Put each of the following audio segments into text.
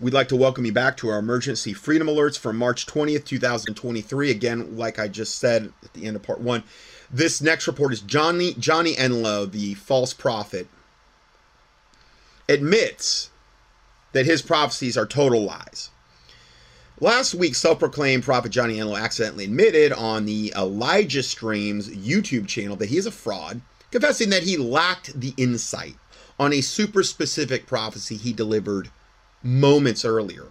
We'd like to welcome you back to our emergency freedom alerts for March 20th, 2023. Again, like I just said at the end of part one, this next report is Johnny Johnny Enlow, the false prophet, admits that his prophecies are total lies. Last week, self-proclaimed prophet Johnny Enlow accidentally admitted on the Elijah Streams YouTube channel that he is a fraud, confessing that he lacked the insight on a super specific prophecy he delivered moments earlier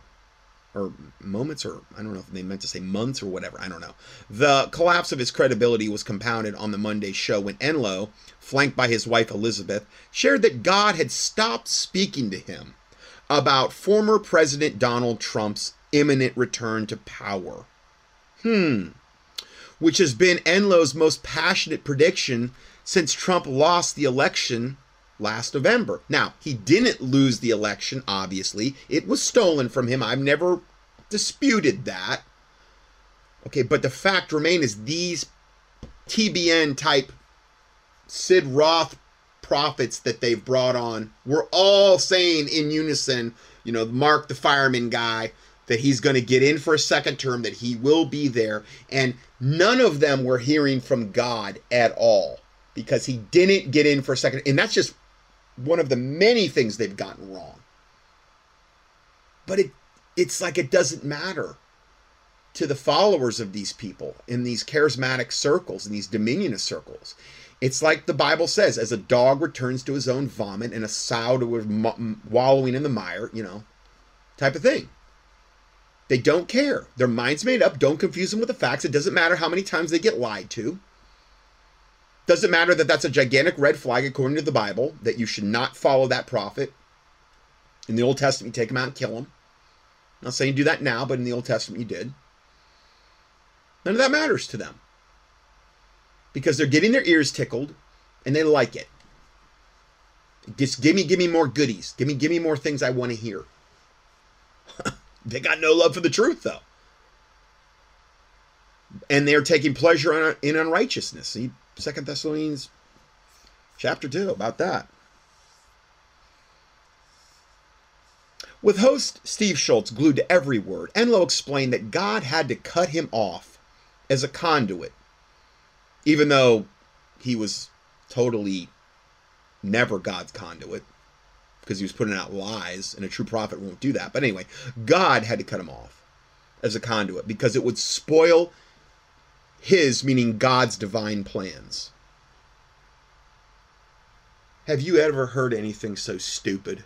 or moments or I don't know if they meant to say months or whatever. I don't know. The collapse of his credibility was compounded on the Monday show when Enlow, flanked by his wife Elizabeth, shared that God had stopped speaking to him about former President Donald Trump's imminent return to power. Hmm. Which has been Enlow's most passionate prediction since Trump lost the election last November. Now, he didn't lose the election, obviously. It was stolen from him. I've never disputed that. Okay, but the fact remains is these TBN type Sid Roth prophets that they've brought on were all saying in unison, you know, Mark the fireman guy, that he's going to get in for a second term, that he will be there. And none of them were hearing from God at all because he didn't get in for a second. And that's just one of the many things they've gotten wrong. But it it's like it doesn't matter to the followers of these people in these charismatic circles in these dominionist circles. It's like the Bible says, as a dog returns to his own vomit and a sow to his wallowing in the mire, you know, type of thing. They don't care. Their mind's made up. Don't confuse them with the facts. It doesn't matter how many times they get lied to. Doesn't matter that that's a gigantic red flag according to the Bible, that you should not follow that prophet. In the Old Testament, you take him out and kill him. I'm not saying do that now, but in the Old Testament, you did. None of that matters to them. Because they're getting their ears tickled and they like it. Just give me, give me more goodies. Give me, give me more things I want to hear. they got no love for the truth, though. And they're taking pleasure in unrighteousness. Second Thessalonians chapter 2 about that. With host Steve Schultz glued to every word, Enlow explained that God had to cut him off as a conduit, even though he was totally never God's conduit because he was putting out lies, and a true prophet won't do that. But anyway, God had to cut him off as a conduit because it would spoil his, meaning God's divine plans. Have you ever heard anything so stupid?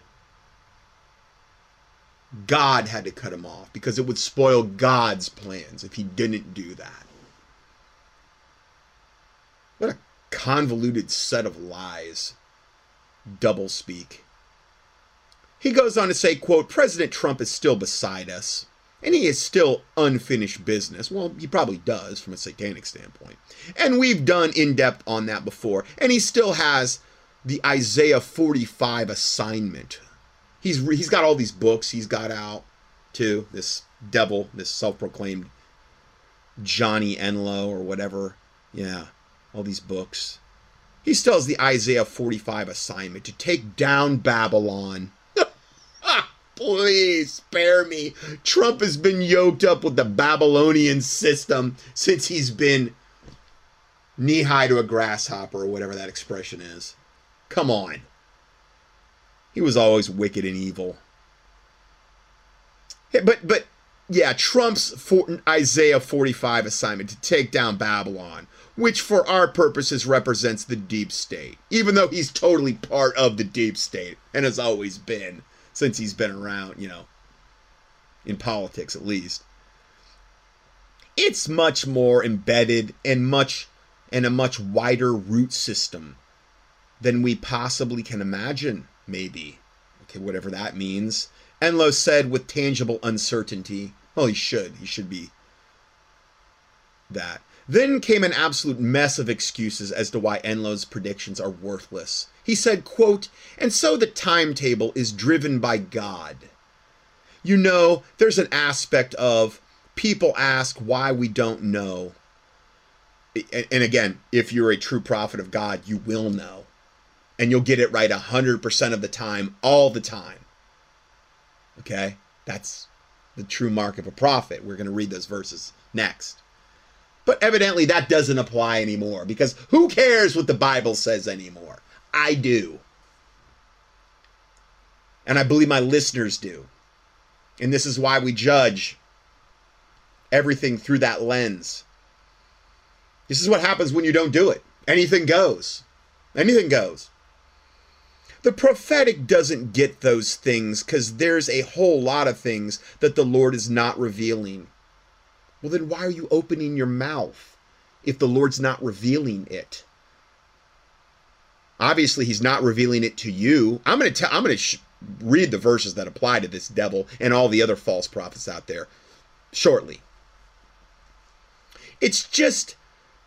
God had to cut him off because it would spoil God's plans if he didn't do that. What a convoluted set of lies. Double speak. He goes on to say, quote, President Trump is still beside us and he is still unfinished business. Well, he probably does from a satanic standpoint. And we've done in depth on that before. And he still has the Isaiah 45 assignment. He's he's got all these books he's got out too. This devil, this self-proclaimed Johnny Enlow or whatever. Yeah, all these books. He still has the Isaiah 45 assignment to take down Babylon please spare me. Trump has been yoked up with the Babylonian system since he's been knee high to a grasshopper or whatever that expression is. Come on. He was always wicked and evil. But but yeah, Trump's for, Isaiah 45 assignment to take down Babylon, which for our purposes represents the deep state, even though he's totally part of the deep state and has always been since he's been around, you know, in politics at least. It's much more embedded and much and a much wider root system than we possibly can imagine, maybe. Okay, whatever that means. Enlow said with tangible uncertainty. Well, he should. He should be that. Then came an absolute mess of excuses as to why Enlow's predictions are worthless. He said, quote, and so the timetable is driven by God. You know, there's an aspect of people ask why we don't know. And again, if you're a true prophet of God, you will know. And you'll get it right 100% of the time, all the time. Okay? That's the true mark of a prophet. We're going to read those verses next. But evidently that doesn't apply anymore because who cares what the Bible says anymore? I do. And I believe my listeners do. And this is why we judge everything through that lens. This is what happens when you don't do it. Anything goes. Anything goes. The prophetic doesn't get those things because there's a whole lot of things that the Lord is not revealing. Well, then why are you opening your mouth if the Lord's not revealing it? Obviously, He's not revealing it to you. I'm going to tell. I'm going to sh- read the verses that apply to this devil and all the other false prophets out there shortly. It's just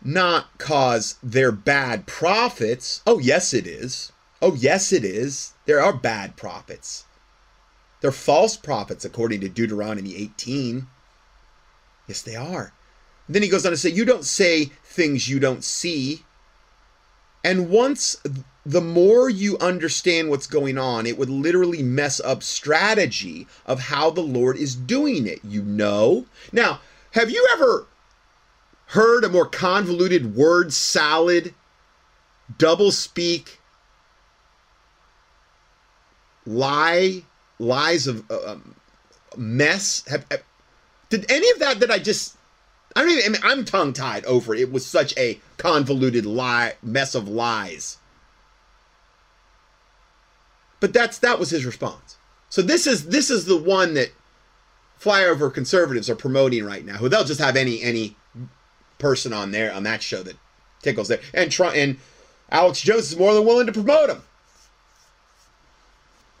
not cause they're bad prophets. Oh, yes, it is. Oh, yes, it is. There are bad prophets. They're false prophets, according to Deuteronomy 18. Yes, they are. then he goes on to say, You don't say things you don't see. And once the more you understand what's going on, it would literally mess up strategy of how the Lord is doing it. You know? Now, have you ever heard a more convoluted word salad, double speak, lie, lies of uh, um, mess? Have, have, did any of that that I just I don't even I mean, I'm tongue tied over it. It was such a convoluted lie mess of lies. But that's that was his response. So this is this is the one that flyover conservatives are promoting right now. Who they'll just have any any person on there on that show that tickles there. And try and Alex Jones is more than willing to promote him.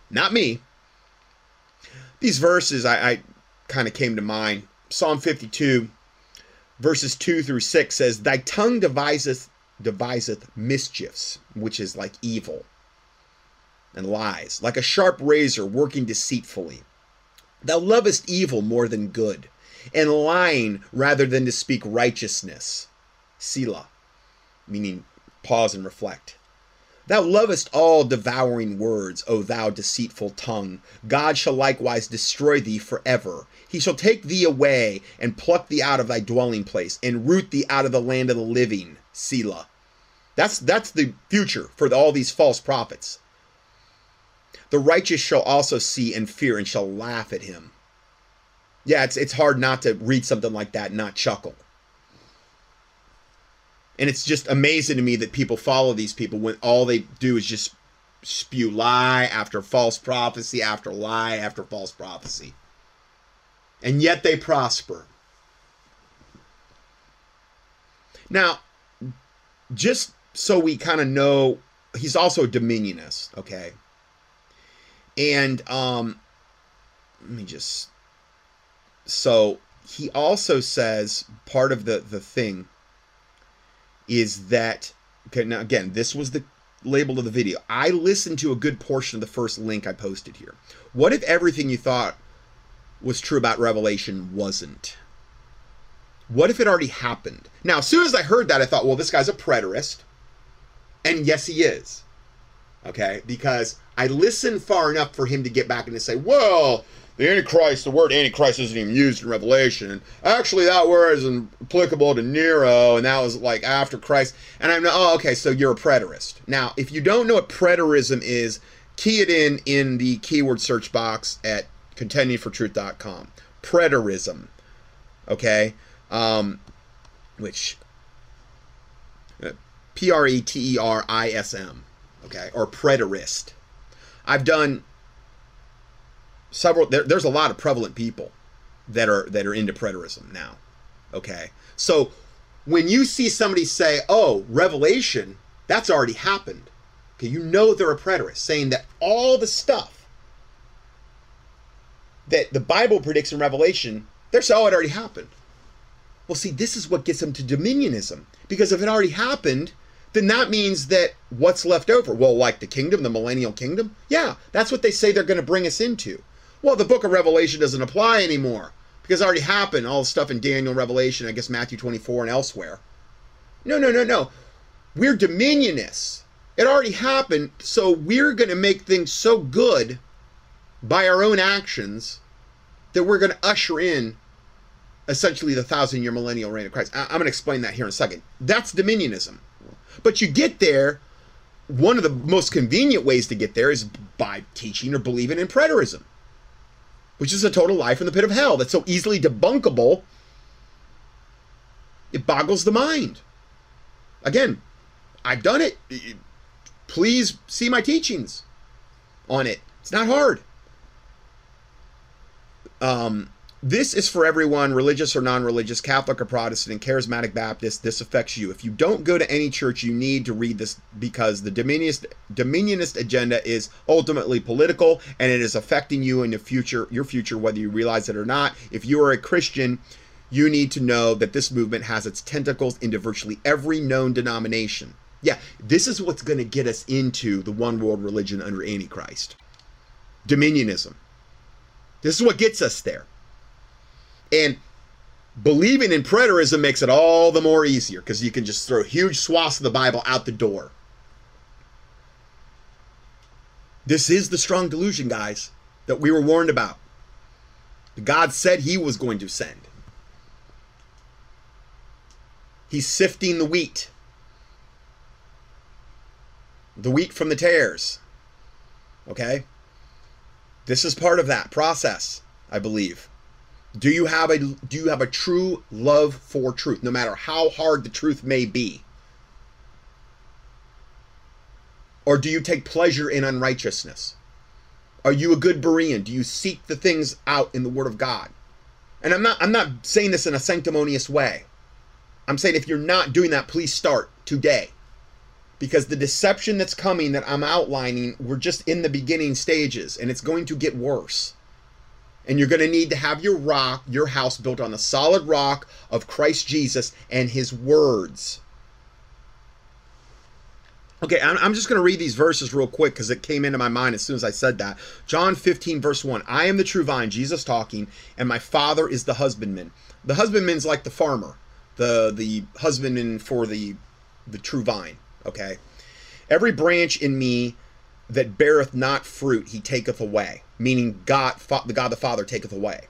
Not me. These verses I, I kind of came to mind. Psalm 52, verses 2 through 6 says, Thy tongue deviseth deviseth mischiefs, which is like evil and lies, like a sharp razor working deceitfully. Thou lovest evil more than good, and lying rather than to speak righteousness. Selah, meaning pause and reflect. Thou lovest all devouring words, O thou deceitful tongue. God shall likewise destroy thee forever. He shall take thee away and pluck thee out of thy dwelling place and root thee out of the land of the living. Selah. That's that's the future for all these false prophets. The righteous shall also see and fear and shall laugh at him. Yeah, it's it's hard not to read something like that and not chuckle. And it's just amazing to me that people follow these people when all they do is just spew lie after false prophecy after lie after false prophecy. And yet they prosper. Now, just so we kind of know, he's also a dominionist, okay? And um let me just so he also says part of the the thing is that okay now again this was the label of the video. I listened to a good portion of the first link i posted here. What if everything you thought was true about revelation wasn't? What if it already happened? Now as soon as i heard that i thought well this guy's a preterist. And yes he is. Okay? Because i listened far enough for him to get back and to say well the Antichrist, the word Antichrist isn't even used in Revelation. Actually, that word is applicable to Nero, and that was like after Christ. And I'm, oh, okay, so you're a preterist. Now, if you don't know what preterism is, key it in in the keyword search box at contendingfortruth.com. Preterism, okay? Um, which, uh, P R E T E R I S M, okay? Or preterist. I've done several there, there's a lot of prevalent people that are that are into preterism now okay? So when you see somebody say oh revelation that's already happened. Okay you know they're a preterist saying that all the stuff that the bible predicts in revelation they're saying oh it already happened. Well see this is what gets them to dominionism because if it already happened then that means that what's left over? Well like the kingdom the millennial kingdom? Yeah that's what they say they're going to bring us into well, the book of Revelation doesn't apply anymore because it already happened, all the stuff in Daniel, Revelation, I guess Matthew 24, and elsewhere. No, no, no, no. We're dominionists. It already happened, so we're going to make things so good by our own actions that we're going to usher in essentially the thousand year millennial reign of Christ. I- am going to explain that here in a second. That's dominionism. But you get there, one of the most convenient ways to get there is by teaching or believing in preterism, which is a total lie from the pit of hell that's so easily debunkable, it boggles the mind. Again, I've done it. Please see my teachings on it. It's not hard. Um, this is for everyone, religious or non religious, Catholic or Protestant, charismatic Baptist. This affects you. If you don't go to any church, you need to read this because the dominionist, dominionist agenda is ultimately political and it is affecting you in the future, your future, whether you realize it or not. If you are a Christian, you need to know that this movement has its tentacles into virtually every known denomination. Yeah, this is what's going to get us into the one world religion under Antichrist dominionism. This is what gets us there. And believing in preterism makes it all the more easier because you can just throw huge swaths of the Bible out the door. This is the strong delusion, guys, that we were warned about. God said he was going to send. He's sifting the wheat. The wheat from the tares. Okay? This is part of that process, I believe. Do you have a do you have a true love for truth no matter how hard the truth may be? Or do you take pleasure in unrighteousness? Are you a good Berean? Do you seek the things out in the word of God? And I'm not I'm not saying this in a sanctimonious way. I'm saying if you're not doing that, please start today. Because the deception that's coming that I'm outlining, we're just in the beginning stages and it's going to get worse. And you're going to need to have your rock, your house built on the solid rock of Christ Jesus and his words. Okay, I'm, just going to read these verses real quick because it came into my mind as soon as I said that. John 15, verse 1 I am the true vine, Jesus talking, and my Father is the husbandman. The husbandman's like the farmer, the, the husbandman for the, the true vine. Okay? Every branch in me that beareth not fruit, he taketh away meaning God, the God the Father taketh away.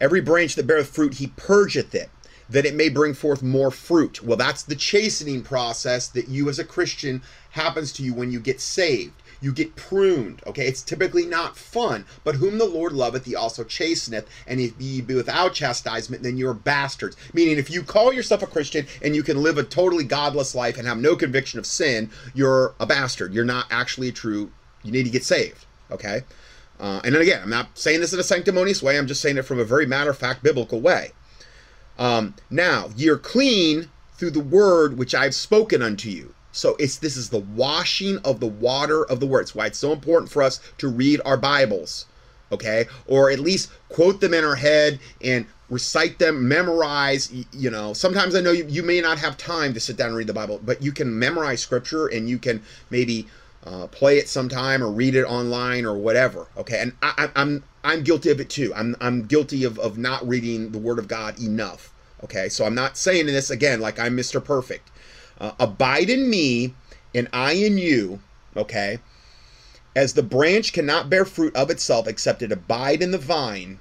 Every branch that beareth fruit, he purgeth it, that it may bring forth more fruit. Well, that's the chastening process that you as a Christian happens to you when you get saved. You get pruned. Okay, it's typically not fun, but whom the Lord loveth, he also chasteneth. And if ye be without chastisement, then you're bastards. Meaning, if you call yourself a Christian and you can live a totally godless life and have no conviction of sin, you're a bastard. You're not actually true. You need to get saved. Okay. Uh, and then again, I'm not saying this in a sanctimonious way. I'm just saying it from a very matter of fact biblical way. Um, now, you're clean through the word which I've spoken unto you. So it's this is the washing of the water of the word. It's why it's so important for us to read our Bibles, okay, or at least quote them in our head and recite them, memorize. You know, sometimes I know you, you may not have time to sit down and read the Bible, but you can memorize scripture and you can maybe uh, play it sometime or read it online or whatever. Okay, and I, am I'm I'm guilty of it too. I'm I'm guilty of of not reading the Word of God enough. Okay, so I'm not saying this again like I'm Mr. Perfect. Uh, abide in me, and I in you. Okay, as the branch cannot bear fruit of itself except it abide in the vine.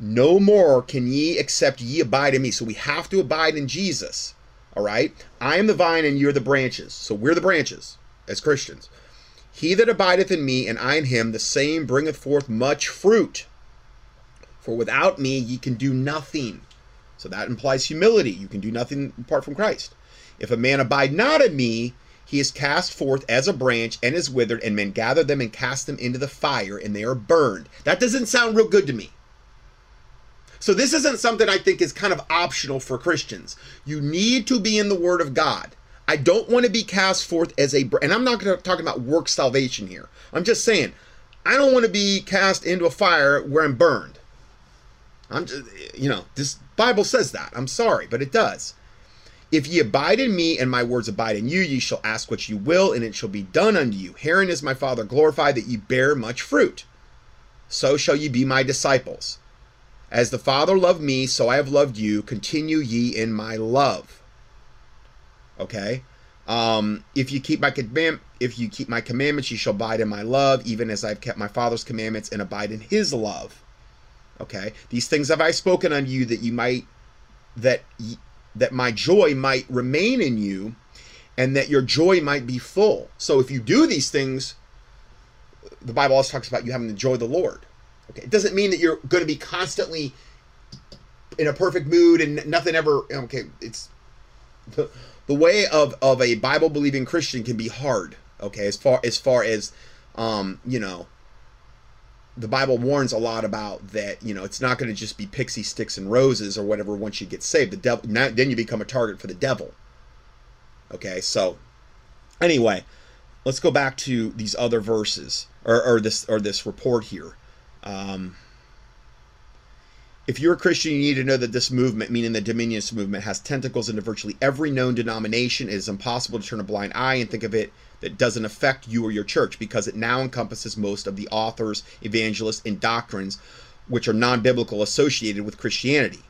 No more can ye except ye abide in me. So we have to abide in Jesus. All right. I am the vine and you're the branches. So we're the branches as Christians. He that abideth in me, and I in him, the same bringeth forth much fruit. For without me ye can do nothing. So that implies humility. You can do nothing apart from Christ. If a man abide not in me, he is cast forth as a branch and is withered, and men gather them and cast them into the fire, and they are burned. That doesn't sound real good to me. So this isn't something I think is kind of optional for Christians. You need to be in the Word of God. I don't want to be cast forth as a, and I'm not going to talk about work salvation here. I'm just saying, I don't want to be cast into a fire where I'm burned. I'm just, you know, this Bible says that. I'm sorry, but it does. If ye abide in me and my words abide in you, ye shall ask what you will, and it shall be done unto you. Herein is my Father glorified that ye bear much fruit. So shall ye be my disciples. As the Father loved me, so I have loved you. Continue ye in my love. Okay. Um, if you keep my command, if you keep my commandments, you shall abide in my love, even as I've kept my Father's commandments and abide in His love. Okay, these things have I spoken unto you that you might that that my joy might remain in you, and that your joy might be full. So if you do these things, the Bible also talks about you having the joy the Lord. Okay, it doesn't mean that you're going to be constantly in a perfect mood and nothing ever. Okay, it's the way of of a Bible believing Christian can be hard. Okay, as far as far as um, you know, the Bible warns a lot about that. You know, it's not going to just be pixie sticks and roses or whatever once you get saved. The devil, now, then you become a target for the devil. Okay, so anyway, let's go back to these other verses or, or this or this report here. Um, if you're a Christian, you need to know that this movement, meaning the Dominionist movement, has tentacles into virtually every known denomination. It is impossible to turn a blind eye and think of it that doesn't affect you or your church because it now encompasses most of the authors, evangelists, and doctrines which are non-biblical associated with Christianity.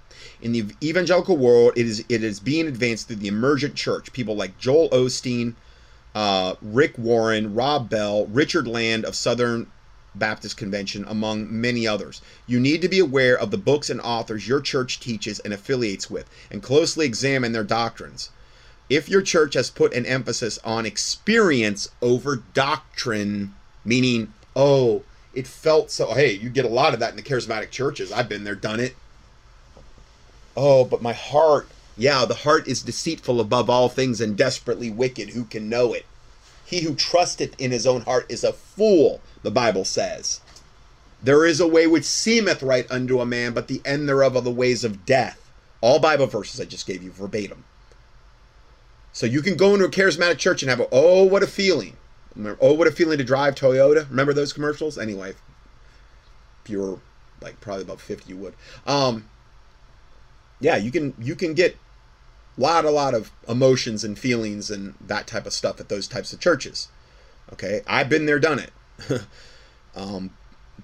In the evangelical world, it is it is being advanced through the emergent church. People like Joel Osteen, uh, Rick Warren, Rob Bell, Richard Land of Southern Baptist Convention, among many others. You need to be aware of the books and authors your church teaches and affiliates with, and closely examine their doctrines. If your church has put an emphasis on experience over doctrine, meaning, oh, it felt so, hey, you get a lot of that in the charismatic churches. I've been there, done it. Oh, but my heart, yeah, the heart is deceitful above all things and desperately wicked. Who can know it? He who trusteth in his own heart is a fool the Bible says. There is a way which seemeth right unto a man, but the end thereof are the ways of death. All Bible verses I just gave you verbatim. So you can go into a charismatic church and have a, oh, what a feeling. Oh, what a feeling to drive Toyota. Remember those commercials? Anyway, if you were like probably about 50, you would. Um, yeah, you can you can get lot a lot of emotions and feelings and that type of stuff at those types of churches. Okay, I've been there, done it. um,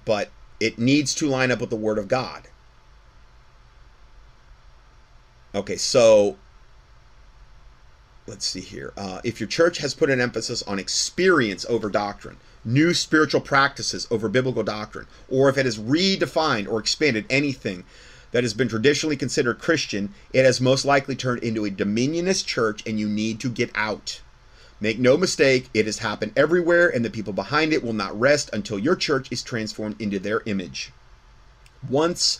but it needs to line up with the Word of God. Okay, so let's see here. Uh, if your church has put an emphasis on experience over doctrine, new spiritual practices over biblical doctrine, or if it has redefined or expanded anything that has been traditionally considered Christian, it has most likely turned into a dominionist church and you need to get out. Make no mistake, it has happened everywhere, and the people behind it will not rest until your church is transformed into their image. Once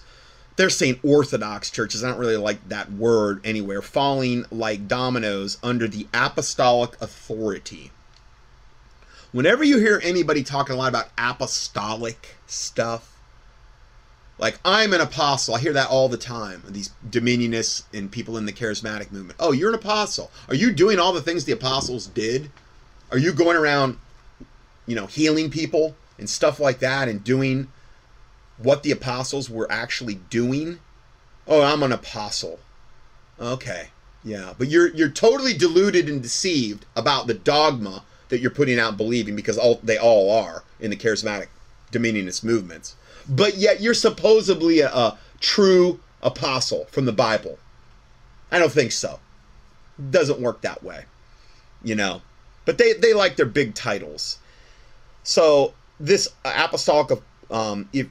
they're saying orthodox churches, I don't really like that word anywhere, falling like dominoes under the apostolic authority. Whenever you hear anybody talking a lot about apostolic stuff, like, I'm an apostle. I hear that all the time. These dominionists and people in the charismatic movement. Oh, you're an apostle. Are you doing all the things the apostles did? Are you going around, you know, healing people and stuff like that and doing what the apostles were actually doing? Oh, I'm an apostle. Okay. Yeah, but you're you're totally deluded and deceived about the dogma that you're putting out believing because all they all are in the charismatic dominionist movements but yet you're supposedly a, a true apostle from the Bible. I don't think so. Doesn't work that way, you know. But they they like their big titles. So this apostolic um, if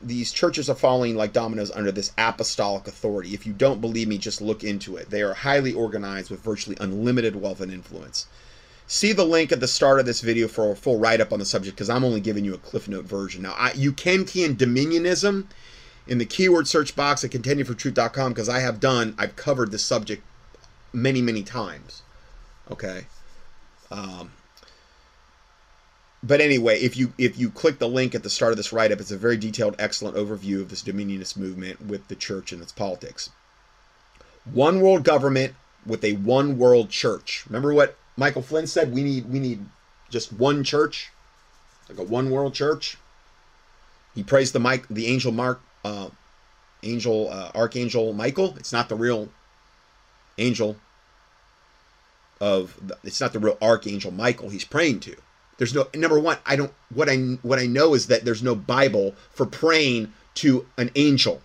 these churches are falling like dominoes under this apostolic authority. If you don't believe me, just look into it. They are highly organized with virtually unlimited wealth and influence. See the link at the start of this video for a full write-up on the subject because I'm only giving you a Cliff Note version. Now, I, you can key in Dominionism in the keyword search box at contendingfortruth.com because I have done, I've covered this subject many, many times. Okay. Um, but anyway, if you if you click the link at the start of this write-up, it's a very detailed, excellent overview of this Dominionist movement with the church and its politics. One world government with a one world church. Remember what Michael Flynn said we need we need just one church, like a one world church. He praised the Mike the angel Mark uh, angel uh, archangel Michael. It's not the real angel of it's not the real archangel Michael he's praying to. There's no number one. I don't what I what I know is that there's no Bible for praying to an angel.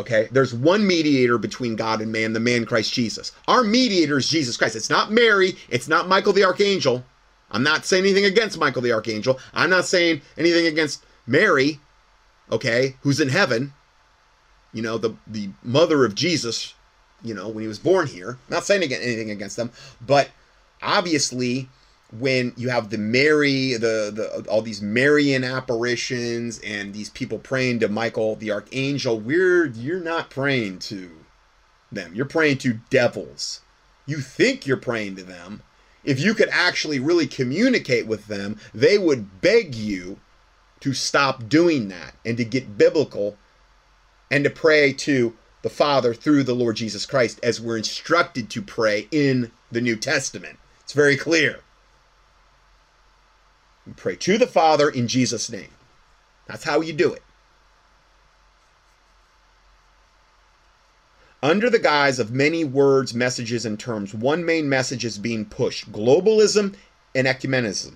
Okay, there's one mediator between God and man, the man Christ Jesus. Our mediator is Jesus Christ. It's not Mary, it's not Michael the Archangel. I'm not saying anything against Michael the Archangel. I'm not saying anything against Mary. okay, who's in heaven, you know, the the mother of Jesus, you know, when he was born here. I'm Not saying anything against them, but obviously when you have the Mary, the the all these Marian apparitions and these people praying to Michael the archangel, we're you're not praying to them. You're praying to devils. You think you're praying to them. If you could actually really communicate with them, they would beg you to stop doing that and to get biblical and to pray to the Father through the Lord Jesus Christ as we're instructed to pray in the New Testament. It's very clear. Pray to the Father in Jesus' name. That's how you do it. Under the guise of many words, messages, and terms, one main message is being pushed globalism and ecumenism.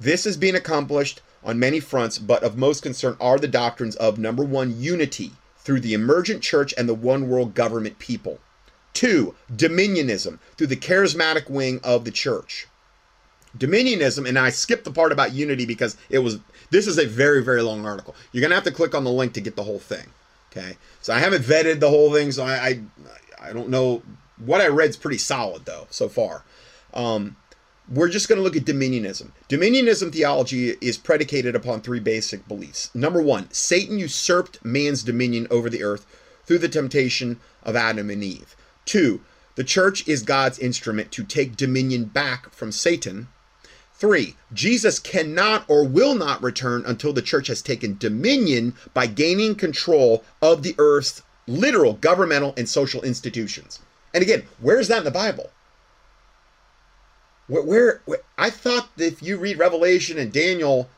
This is being accomplished on many fronts, but of most concern are the doctrines of number one, unity through the emergent church and the one world government people. Two, dominionism through the charismatic wing of the church. Dominionism, and I skipped the part about unity because it was this is a very, very long article. You're gonna have to click on the link to get the whole thing. Okay. So I haven't vetted the whole thing, so I I, I don't know what I read's pretty solid though so far. Um, we're just going to look at dominionism. Dominionism theology is predicated upon three basic beliefs. Number one, Satan usurped man's dominion over the earth through the temptation of Adam and Eve. Two, the church is God's instrument to take dominion back from Satan. Three, Jesus cannot or will not return until the church has taken dominion by gaining control of the earth's literal governmental and social institutions. And again, where's that in the Bible? Where, where, where, I thought if you read Revelation and Daniel,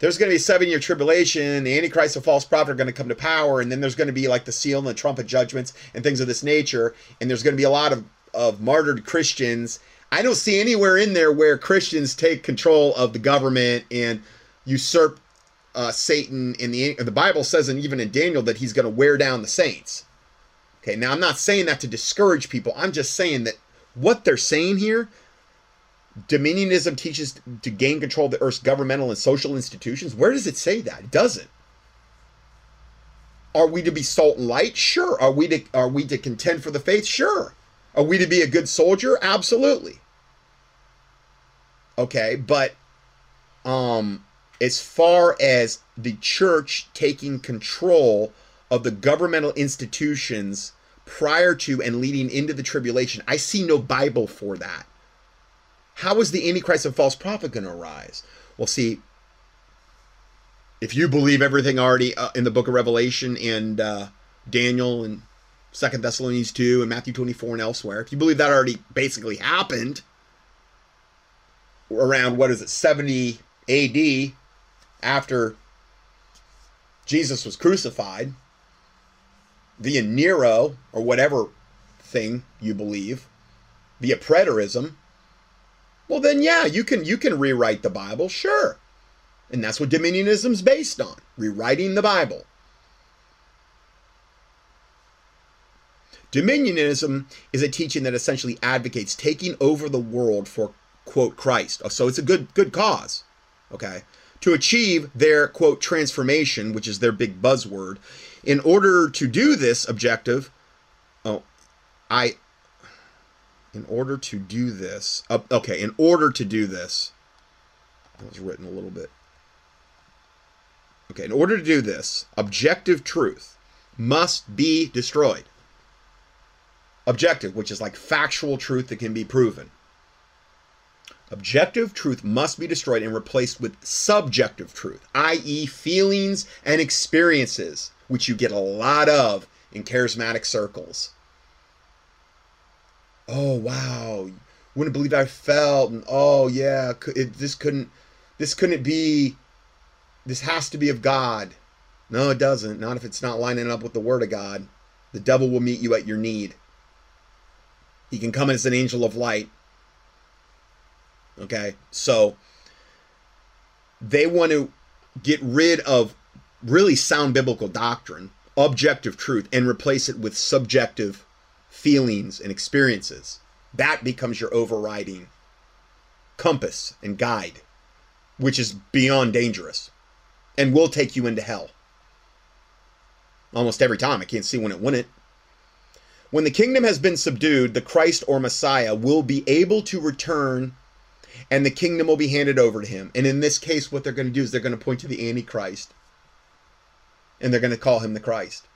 there's going to be a seven year tribulation. The Antichrist and false prophet are going to come to power, and then there's going to be like the seal and the trumpet judgments and things of this nature. And there's going to be a lot of, of martyred Christians. I don't see anywhere in there where Christians take control of the government and usurp uh, Satan. In the the Bible says, and even in Daniel, that he's going to wear down the saints. Okay, now I'm not saying that to discourage people. I'm just saying that what they're saying here Dominionism teaches to gain control of the Earth's governmental and social institutions. Where does it say that? It doesn't. Are we to be salt and light? Sure. Are we to are we to contend for the faith? Sure. Are we to be a good soldier? Absolutely. Okay, but um as far as the church taking control of the governmental institutions prior to and leading into the tribulation, I see no Bible for that. How is the Antichrist and false prophet going to arise? Well, see, if you believe everything already uh, in the book of Revelation and uh, Daniel and Second Thessalonians 2 and Matthew 24 and elsewhere, if you believe that already basically happened around, what is it, 70 AD after Jesus was crucified, via Nero or whatever thing you believe, via preterism, well then yeah, you can you can rewrite the Bible, sure. And that's what dominionism's based on, rewriting the Bible. Dominionism is a teaching that essentially advocates taking over the world for quote Christ. So it's a good good cause. Okay? To achieve their quote transformation, which is their big buzzword, in order to do this objective, oh, I in order to do this, uh, okay, in order to do this, that was written a little bit. Okay, in order to do this, objective truth must be destroyed. Objective, which is like factual truth that can be proven. Objective truth must be destroyed and replaced with subjective truth, i.e., feelings and experiences, which you get a lot of in charismatic circles oh wow, wouldn't believe I felt, and oh yeah, it, this couldn't, this couldn't be, this has to be of God. No, it doesn't. Not if it's not lining up with the Word of God. The devil will meet you at your need. He can come as an angel of light. Okay, so they want to get rid of really sound biblical doctrine, objective truth, and replace it with subjective feelings and experiences. That becomes your overriding compass and guide, which is beyond dangerous and will take you into hell. almost every time. I can't see when it wouldn't. When the kingdom has been subdued, the Christ or Messiah will be able to return and the kingdom will be handed over to him. And in this case, what they're going to do is they're going to point to the Antichrist and they're going to call him the Christ.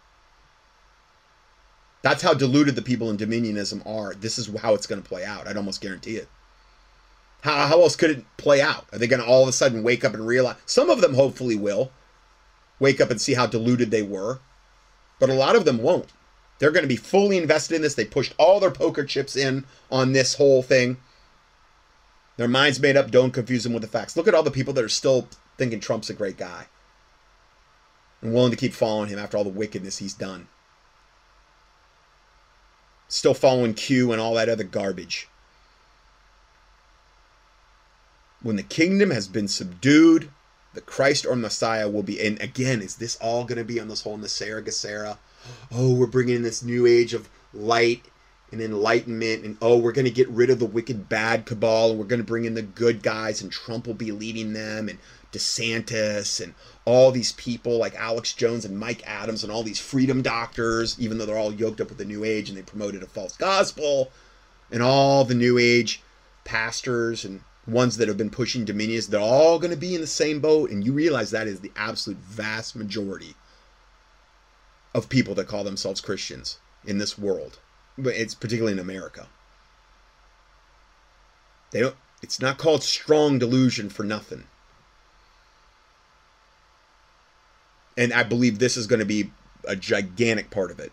That's how deluded the people in dominionism are. This is how it's going to play out. I'd almost guarantee it. How, how else could it play out? Are they going to all of a sudden wake up and realize? Some of them hopefully will wake up and see how deluded they were, but a lot of them won't. They're going to be fully invested in this. They pushed all their poker chips in on this whole thing. Their minds made up. Don't confuse them with the facts. Look at all the people that are still thinking Trump's a great guy and willing to keep following him after all the wickedness he's done. Still following Q and all that other garbage. When the kingdom has been subdued, the Christ or Messiah will be. And again, is this all going to be on this whole NESARA GESARA? Oh, we're bringing in this new age of light and enlightenment, and oh, we're going to get rid of the wicked, bad cabal, and we're going to bring in the good guys, and Trump will be leading them, and DeSantis, and all these people like Alex Jones and Mike Adams, and all these freedom doctors, even though they're all yoked up with the New Age and they promoted a false gospel, and all the New Age pastors and ones that have been pushing dominions, they're all going to be in the same boat. And you realize that is the absolute vast majority of people that call themselves Christians in this world. But it's particularly in America. They don't it's not called strong delusion for nothing. And I believe this is going to be a gigantic part of it.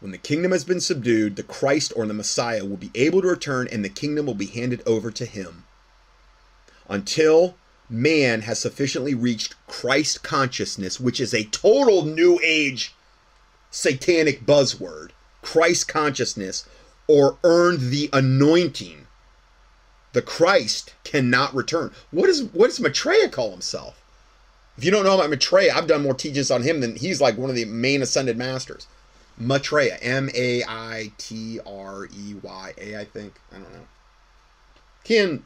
When the kingdom has been subdued, the Christ or the Messiah will be able to return and the kingdom will be handed over to him. Until man has sufficiently reached Christ consciousness, which is a total new age satanic buzzword, Christ consciousness, or earned the anointing, the Christ cannot return. What is what does Maitreya call himself? If you don't know about Maitreya, I've done more teachings on him than he's like one of the main ascended masters. Maitreya, M A I T R E Y A, I think. I don't know. Can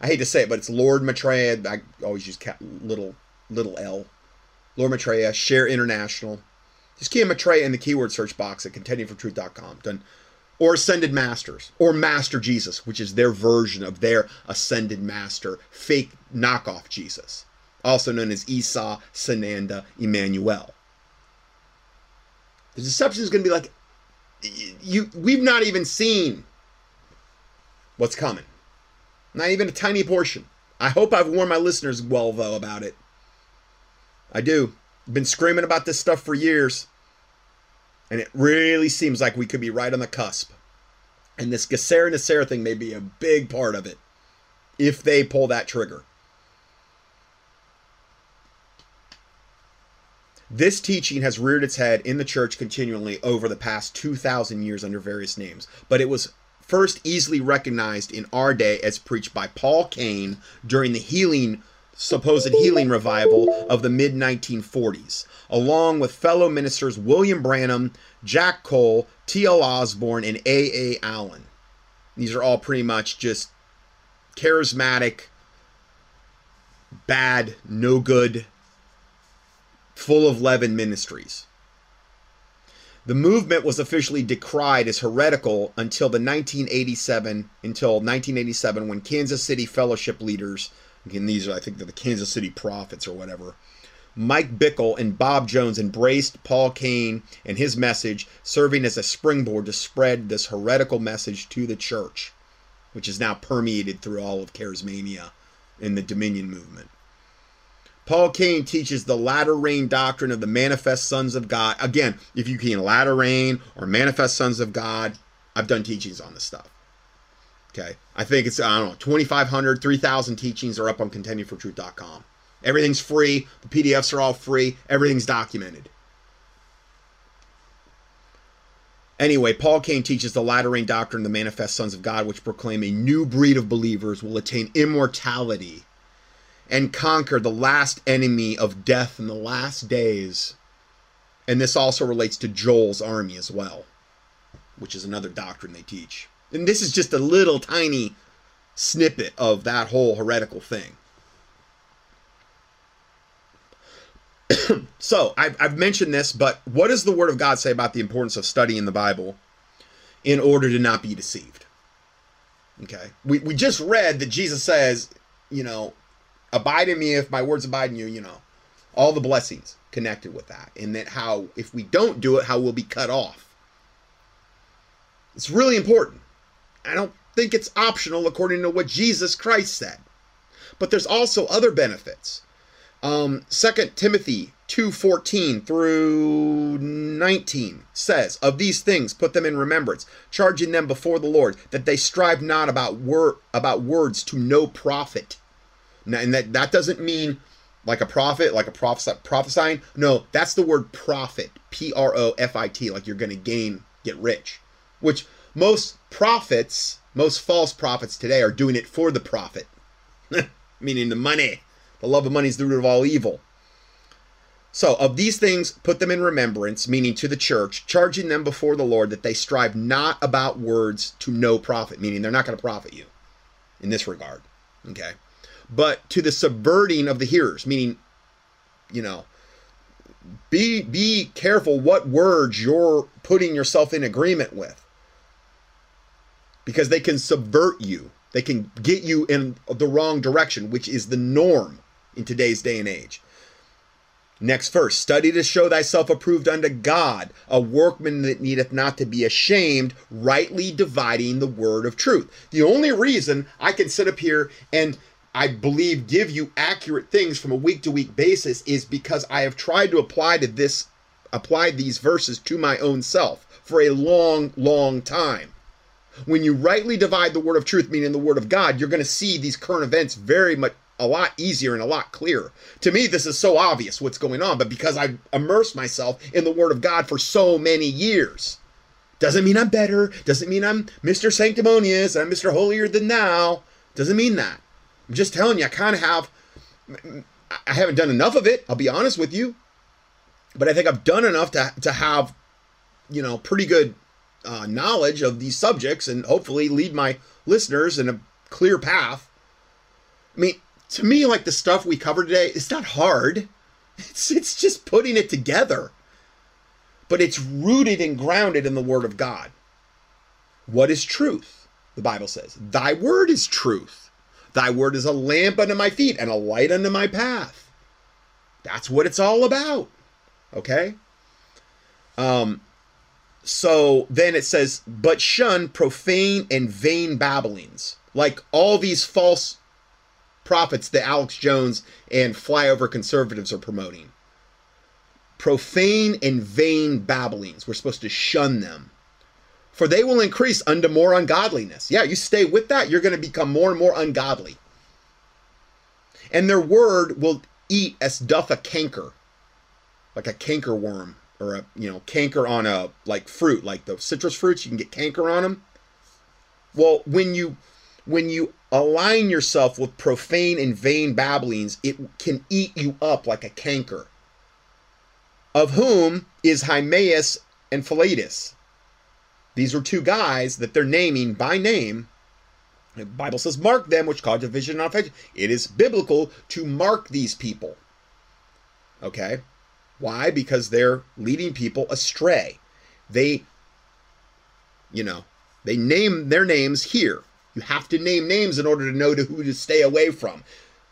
I hate to say it, but it's Lord Maitreya. I always use little little L. Lord Maitreya, Share International. Just key in Maitreya in the keyword search box at contendingfortruth.com. Done. Or Ascended Masters, or Master Jesus, which is their version of their Ascended Master, fake knockoff Jesus, also known as Esau, Sananda, Emmanuel. The deception is going to be like, you. We've not even seen what's coming. Not even a tiny portion. I hope I've warned my listeners well though about it. I do. Been screaming about this stuff for years. And it really seems like we could be right on the cusp. And this GESARA NESARA thing may be a big part of it. If they pull that trigger. This teaching has reared its head in the church continually over the past 2,000 years under various names, but it was first easily recognized in our day as preached by Paul Cain during the healing supposed healing revival of the mid 1940s, along with fellow ministers William Branham, Jack Cole, T.L. Osborn, and A.A. Allen. These are all pretty much just charismatic, bad, no good full of leaven ministries. The movement was officially decried as heretical until the 1987 until 1987 when Kansas City fellowship leaders, again these are I think the Kansas City prophets or whatever, Mike Bickle and Bob Jones embraced Paul Cain and his message, serving as a springboard to spread this heretical message to the church, which is now permeated through all of charismania in the Dominion movement. Paul Cain teaches the latter rain doctrine of the manifest sons of God. Again, if you can latter rain or manifest sons of God, I've done teachings on this stuff. Okay. I think it's, I don't know, 2,500, 3,000 teachings are up on contendingfortruth.com. Everything's free. The PDFs are all free. Everything's documented. Anyway, Paul Cain teaches the latter rain doctrine of the manifest sons of God, which proclaim a new breed of believers will attain immortality and conquer the last enemy of death in the last days. And this also relates to Joel's army as well, which is another doctrine they teach. And this is just a little tiny snippet of that whole heretical thing. so I've, I've mentioned this, but what does the Word of God say about the importance of studying the Bible in order to not be deceived? Okay. We, we just read that Jesus says, you know, abide in me if my words abide in you, you know, all the blessings connected with that. And that how, if we don't do it, how we'll be cut off. It's really important. I don't think it's optional according to what Jesus Christ said. But there's also other benefits. Um, 2 Timothy 2:14 through 19 says, "Of these things put them in remembrance, charging them before the Lord that they strive not about word about words to no profit." And that that doesn't mean like a prophet, like a prophes- prophesying. No, that's the word profit, P R O F I T, like you're going to gain, get rich. Which most prophets, most false prophets today are doing it for the profit, meaning the money. The love of money is the root of all evil. So, of these things, put them in remembrance, meaning to the church, charging them before the Lord that they strive not about words to no profit, meaning they're not going to profit you in this regard. Okay. But to the subverting of the hearers, meaning, you know, be be careful what words you're putting yourself in agreement with. Because they can subvert you. They can get you in the wrong direction, which is the norm in today's day and age. Next verse study to show thyself approved unto God, a workman that needeth not to be ashamed, rightly dividing the word of truth. The only reason I can sit up here and I believe give you accurate things from a week to week basis is because I have tried to apply to this apply these verses to my own self for a long, long time. When you rightly divide the word of truth, meaning the word of God, you're going to see these current events very much a lot easier and a lot clearer. To me, this is so obvious what's going on, but because I've immersed myself in the Word of God for so many years, doesn't mean I'm better, doesn't mean I'm Mr. Sanctimonious, I'm Mr. Holier than Thou. Doesn't mean that. I'm just telling you, I kind of have, I haven't done enough of it, I'll be honest with you, but I think I've done enough to, to have, you know, pretty good uh, knowledge of these subjects and hopefully lead my listeners in a clear path. I mean, to me, like the stuff we covered today, it's not hard. It's it's just putting it together. But it's rooted and grounded in the Word of God. What is truth? The Bible says, Thy word is truth. Thy word is a lamp unto my feet and a light unto my path. That's what it's all about. Okay? Um, so then it says, but shun profane and vain babblings. Like all these false prophets that Alex Jones and flyover conservatives are promoting. Profane and vain babblings. We're supposed to shun them. For they will increase unto more ungodliness. Yeah, you stay with that, you're going to become more and more ungodly. And their word will eat as doth a canker, like a canker worm, or a you know canker on a like fruit, like the citrus fruits. You can get canker on them. Well, when you when you align yourself with profane and vain babblings, it can eat you up like a canker. Of whom is Hymenaeus and Philetus. These are two guys that they're naming by name. The Bible says, mark them which cause division and offense. It is biblical to mark these people. Okay? Why? Because they're leading people astray. They, you know, they name their names here. You have to name names in order to know to who to stay away from.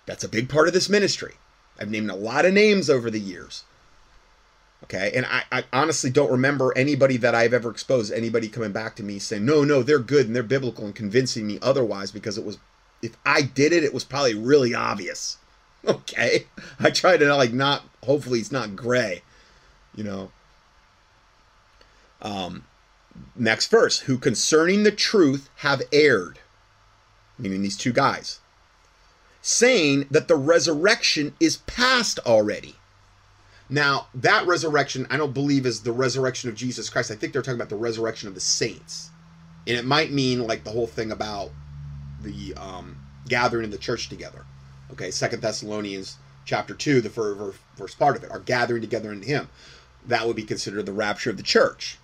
That's a big part of this ministry. I've named a lot of names over the years. Okay, and I, I, honestly don't remember anybody that I've ever exposed, anybody coming back to me saying, no, no, they're good and they're biblical and convincing me otherwise because it was, if I did it, it was probably really obvious. Okay, I try to like not, hopefully it's not gray, you know. Um, next verse, who concerning the truth have erred meaning these two guys, saying that the resurrection is past already. Now, that resurrection, I don't believe is the resurrection of Jesus Christ. I think they're talking about the resurrection of the saints. And it might mean like the whole thing about the um, gathering of the church together. Okay, Second Thessalonians chapter 2, the first part of it, are gathering together in Him. That would be considered the rapture of the church.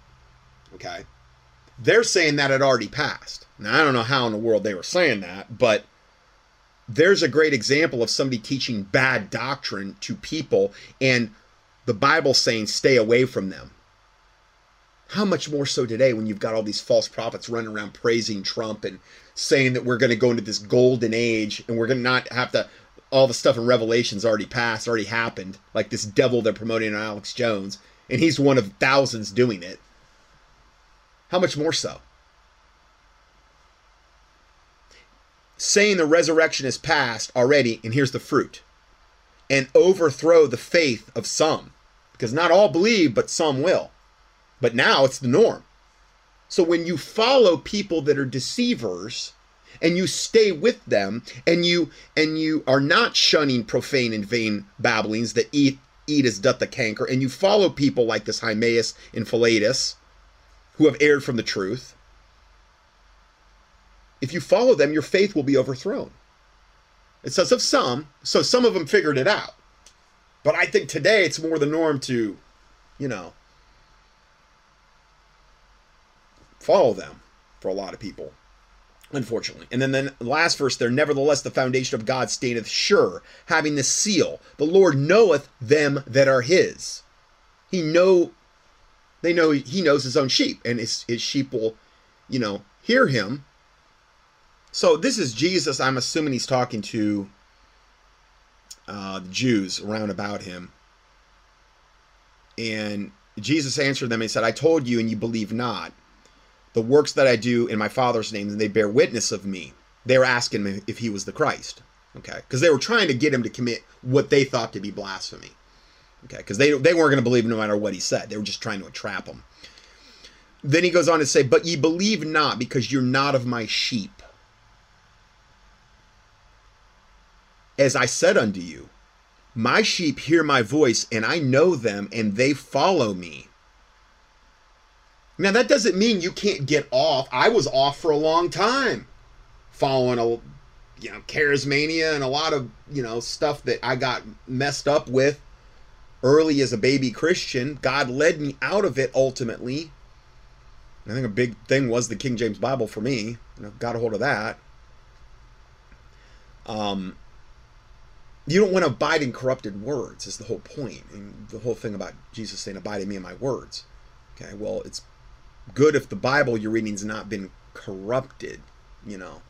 Okay, they're saying that had already passed. Now, I don't know how in the world they were saying that, but there's a great example of somebody teaching bad doctrine to people and the Bible saying stay away from them. How much more so today when you've got all these false prophets running around praising Trump and saying that we're going to go into this golden age and we're going to not have to all the stuff in Revelation's already passed, already happened, like this devil they're promoting on Alex Jones, and he's one of thousands doing it. How much more so? Saying the resurrection is past already, and here's the fruit. And overthrow the faith of some. Because not all believe, but some will. But now it's the norm. So when you follow people that are deceivers, and you stay with them and you and you are not shunning profane and vain babblings that eat eat as doth the canker, and you follow people like this Hymenaeus and Philetus, who have erred from the truth. If you follow them, your faith will be overthrown. It says of some, so some of them figured it out. But I think today it's more the norm to, you know, follow them for a lot of people unfortunately. And then, then the last verse there, nevertheless, the foundation of God standeth sure, having the seal. The Lord knoweth them that are his. He know they know he knows his own sheep, and his, his sheep will, you know, hear him. So this is Jesus. I'm assuming he's talking to uh, the Jews around about him. And Jesus answered them and said, I told you, and you believe not the works that I do in my Father's name, and they bear witness of me. They were asking him if he was the Christ. Okay, because they were trying to get him to commit what they thought to be blasphemy. Okay, because they they weren't going to believe no matter what he said. They were just trying to entrap him. Then he goes on to say, "But ye believe not, because you're not of my sheep. As I said unto you, my sheep hear my voice, and I know them, and they follow me." Now that doesn't mean you can't get off. I was off for a long time, following a you know charismania and a lot of you know stuff that I got messed up with early as a baby Christian. God led me out of it ultimately. I think a big thing was the King James Bible for me. You know, got a hold of that. Um, you don't want to abide in corrupted words. Is the whole point, and the whole thing about Jesus saying, "Abide in me and my words." Okay, well, it's good if the Bible you're reading's not been corrupted, you know.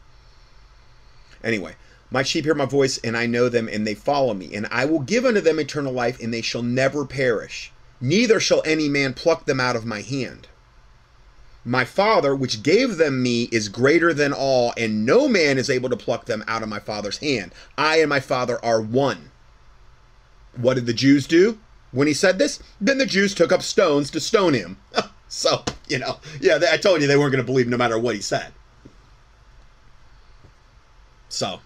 Anyway, my sheep hear my voice, and I know them, and they follow me. And I will give unto them eternal life, and they shall never perish. Neither shall any man pluck them out of my hand. My Father, which gave them me, is greater than all, and no man is able to pluck them out of my Father's hand. I and my Father are one. What did the Jews do when he said this? Then the Jews took up stones to stone him. So, you know, yeah, I told you they weren't going to believe no matter what he said. So,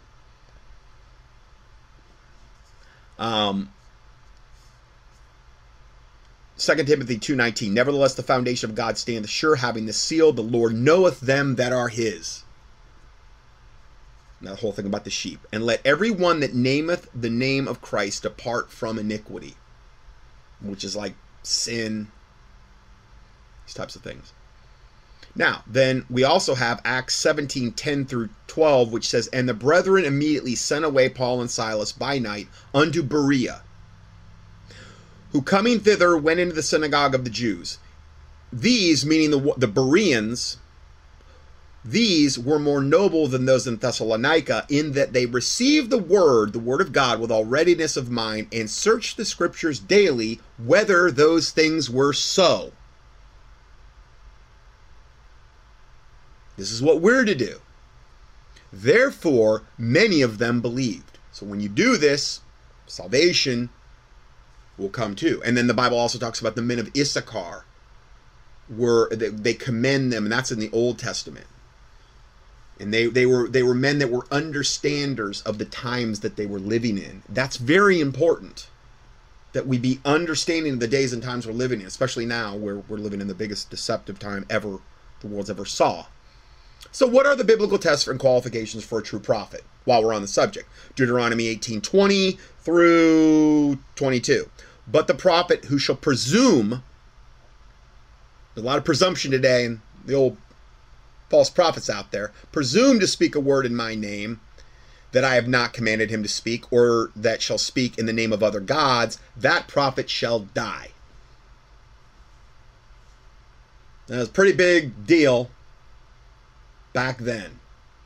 um, 2 Timothy 2.19, Nevertheless, the foundation of God standeth sure, having the seal, the Lord knoweth them that are his. Now the whole thing about the sheep. And let every one that nameth the name of Christ depart from iniquity, which is like sin, these types of things. Now, then we also have Acts 17 10 through 12, which says, And the brethren immediately sent away Paul and Silas by night unto Berea, who coming thither went into the synagogue of the Jews. These, meaning the, the Bereans, these were more noble than those in Thessalonica, in that they received the word, the word of God, with all readiness of mind, and searched the scriptures daily whether those things were so. This is what we're to do. Therefore, many of them believed. So when you do this, salvation will come too. And then the Bible also talks about the men of Issachar were they commend them, and that's in the Old Testament. And they, they were they were men that were understanders of the times that they were living in. That's very important. That we be understanding the days and times we're living in, especially now where we're living in the biggest deceptive time ever the world's ever saw. So, what are the biblical tests and qualifications for a true prophet? While we're on the subject, Deuteronomy 18:20 through 22. But the prophet who shall presume, a lot of presumption today, and the old false prophets out there, presume to speak a word in my name, that I have not commanded him to speak, or that shall speak in the name of other gods, that prophet shall die. That was a pretty big deal back then.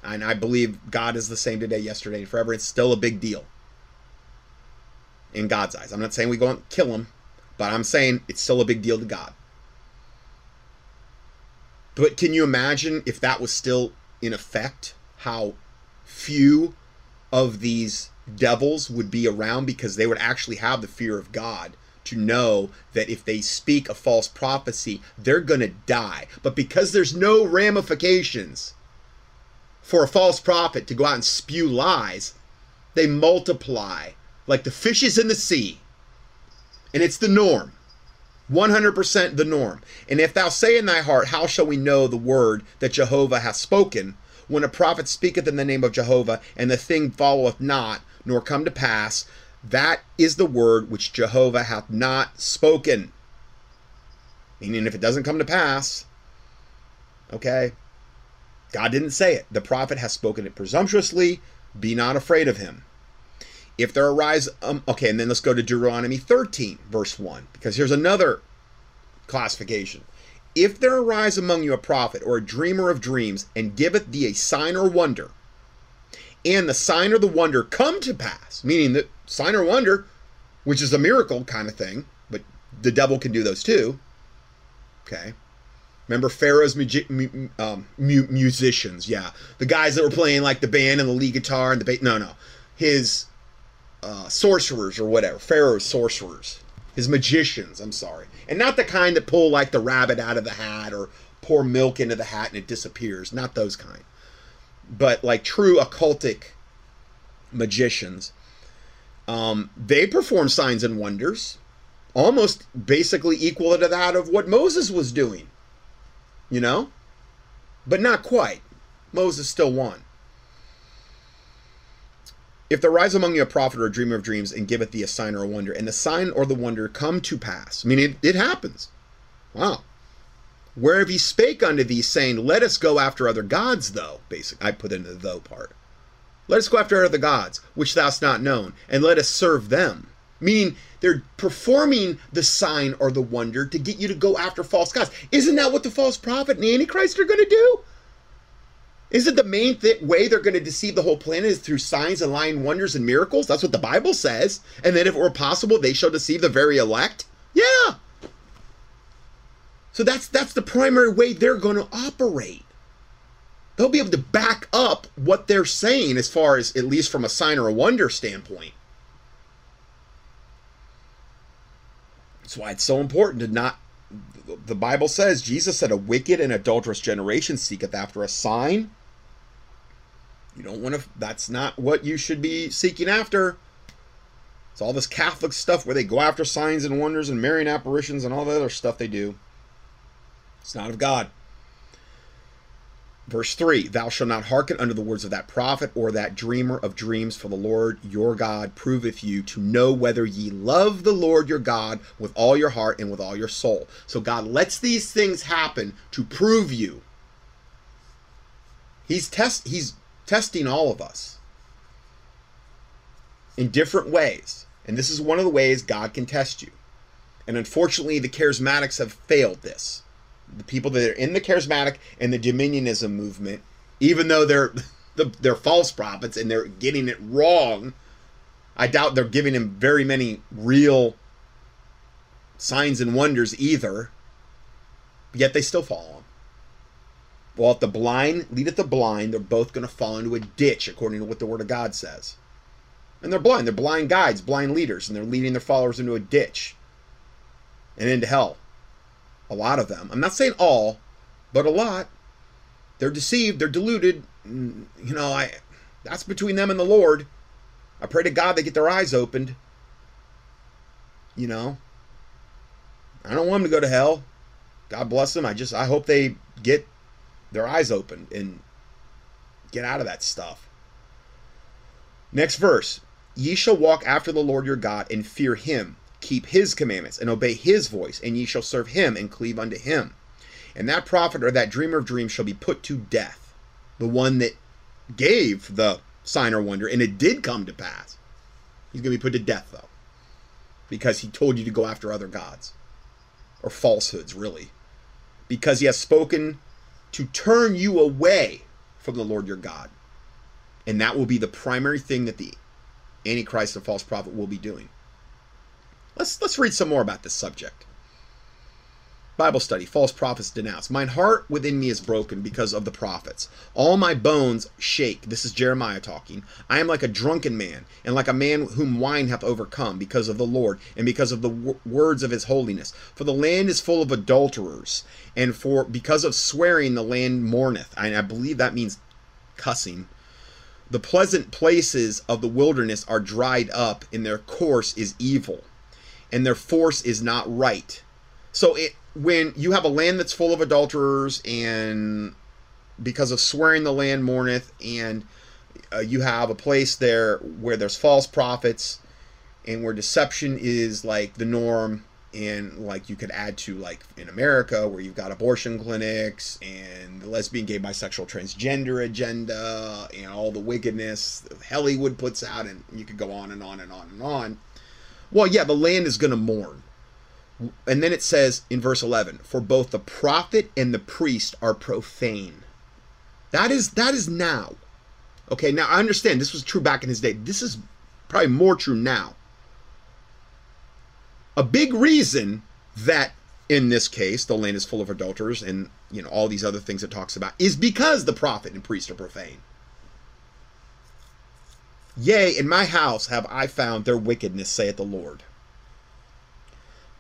And I believe God is the same today, yesterday, and forever. It's still a big deal in God's eyes. I'm not saying we go and kill him, but I'm saying it's still a big deal to God. But can you imagine if that was still in effect, how few of these devils would be around because they would actually have the fear of God to know that if they speak a false prophecy, they're going to die. But because there's no ramifications for a false prophet to go out and spew lies, they multiply like the fishes in the sea. And it's the norm. 100% the norm. And if thou say in thy heart, How shall we know the word that Jehovah hath spoken? When a prophet speaketh in the name of Jehovah, and the thing followeth not, nor come to pass, that is the word which Jehovah hath not spoken. Meaning, if it doesn't come to pass, okay, God didn't say it. The prophet has spoken it presumptuously. Be not afraid of him. If there arise, um, okay, and then let's go to Deuteronomy 13, verse 1, because here's another classification. If there arise among you a prophet or a dreamer of dreams, and giveth thee a sign or wonder, and the sign or the wonder come to pass, meaning that sign or wonder, which is a miracle kind of thing, but the devil can do those too. Okay. Remember Pharaoh's mu- um, mu- musicians? Yeah, the guys that were playing like the band and the lead guitar and the bass. No, no, his uh, sorcerers or whatever. Pharaoh's sorcerers, his magicians. I'm sorry, and not the kind that pull like the rabbit out of the hat or pour milk into the hat and it disappears. Not those kind, but like true occultic magicians. Um, they perform signs and wonders, almost basically equal to that of what Moses was doing. You know, but not quite. Moses still won. If there rise among you a prophet or a dreamer of dreams and giveth thee a sign or a wonder, and the sign or the wonder come to pass, I mean, it, it happens. Wow. Wherever he spake unto thee, saying, Let us go after other gods, though, basic, I put in the though part. Let us go after other gods, which thou hast not known, and let us serve them. Meaning, they're performing the sign or the wonder to get you to go after false gods. Isn't that what the false prophet and the Antichrist are going to do? Isn't the main th- way they're going to deceive the whole planet is through signs and lying wonders and miracles? That's what the Bible says. And then if it were possible, they shall deceive the very elect? Yeah. So that's that's the primary way they're going to operate. They'll be able to back up what they're saying as far as at least from a sign or a wonder standpoint. That's why it's so important to not the Bible says Jesus said a wicked and adulterous generation seeketh after a sign you don't want to, that's not what you should be seeking after. It's all this Catholic stuff where they go after signs and wonders and Marian apparitions and all the other stuff they do. It's not of God. Verse 3 Thou shalt not hearken unto the words of that prophet or that dreamer of dreams, for the Lord your God proveth you to know whether ye love the Lord your God with all your heart and with all your soul. So God lets these things happen to prove you. He's test he's testing all of us in different ways. And this is one of the ways God can test you. And unfortunately, the charismatics have failed this. The people that are in the charismatic and the dominionism movement, even though they're they're false prophets and they're getting it wrong, I doubt they're giving him very many real signs and wonders either. Yet they still follow him. Well, if the blind leadeth the blind, they're both going to fall into a ditch, according to what the Word of God says. And they're blind. They're blind guides, blind leaders, and they're leading their followers into a ditch and into hell. A lot of them. I'm not saying all, but a lot. They're deceived. They're deluded. Mm, you know, I. That's between them and the Lord. I pray to God they get their eyes opened. You know, I don't want them to go to hell. God bless them. I just I hope they get their eyes open and get out of that stuff. Next verse Ye shall walk after the Lord your God and fear him, keep his commandments, and obey his voice, and ye shall serve him and cleave unto him. And that prophet or that dreamer of dreams shall be put to death. The one that gave the sign or wonder, and it did come to pass. He's going to be put to death, though, because he told you to go after other gods or falsehoods, really, because he has spoken to turn you away from the Lord your God. And that will be the primary thing that the Antichrist and false prophet will be doing. Let's let's read some more about this subject. Bible study, false prophets denounced. Mine heart within me is broken because of the prophets. All my bones shake. This is Jeremiah talking. I am like a drunken man, and like a man whom wine hath overcome, because of the Lord, and because of the w- words of his holiness. For the land is full of adulterers, and for because of swearing the land mourneth. And I believe that means cussing. The pleasant places of the wilderness are dried up, and their course is evil, and their force is not right. So it when you have a land that's full of adulterers and because of swearing the land mourneth and uh, you have a place there where there's false prophets and where deception is like the norm and like you could add to like in america where you've got abortion clinics and the lesbian gay bisexual transgender agenda and all the wickedness hollywood puts out and you could go on and on and on and on. Well yeah the land is going to mourn and then it says in verse 11 for both the prophet and the priest are profane. That is that is now. Okay now i understand this was true back in his day. This is probably more true now. A big reason that in this case the land is full of adulterers and you know all these other things it talks about is because the prophet and priest are profane. Yea in my house have i found their wickedness saith the lord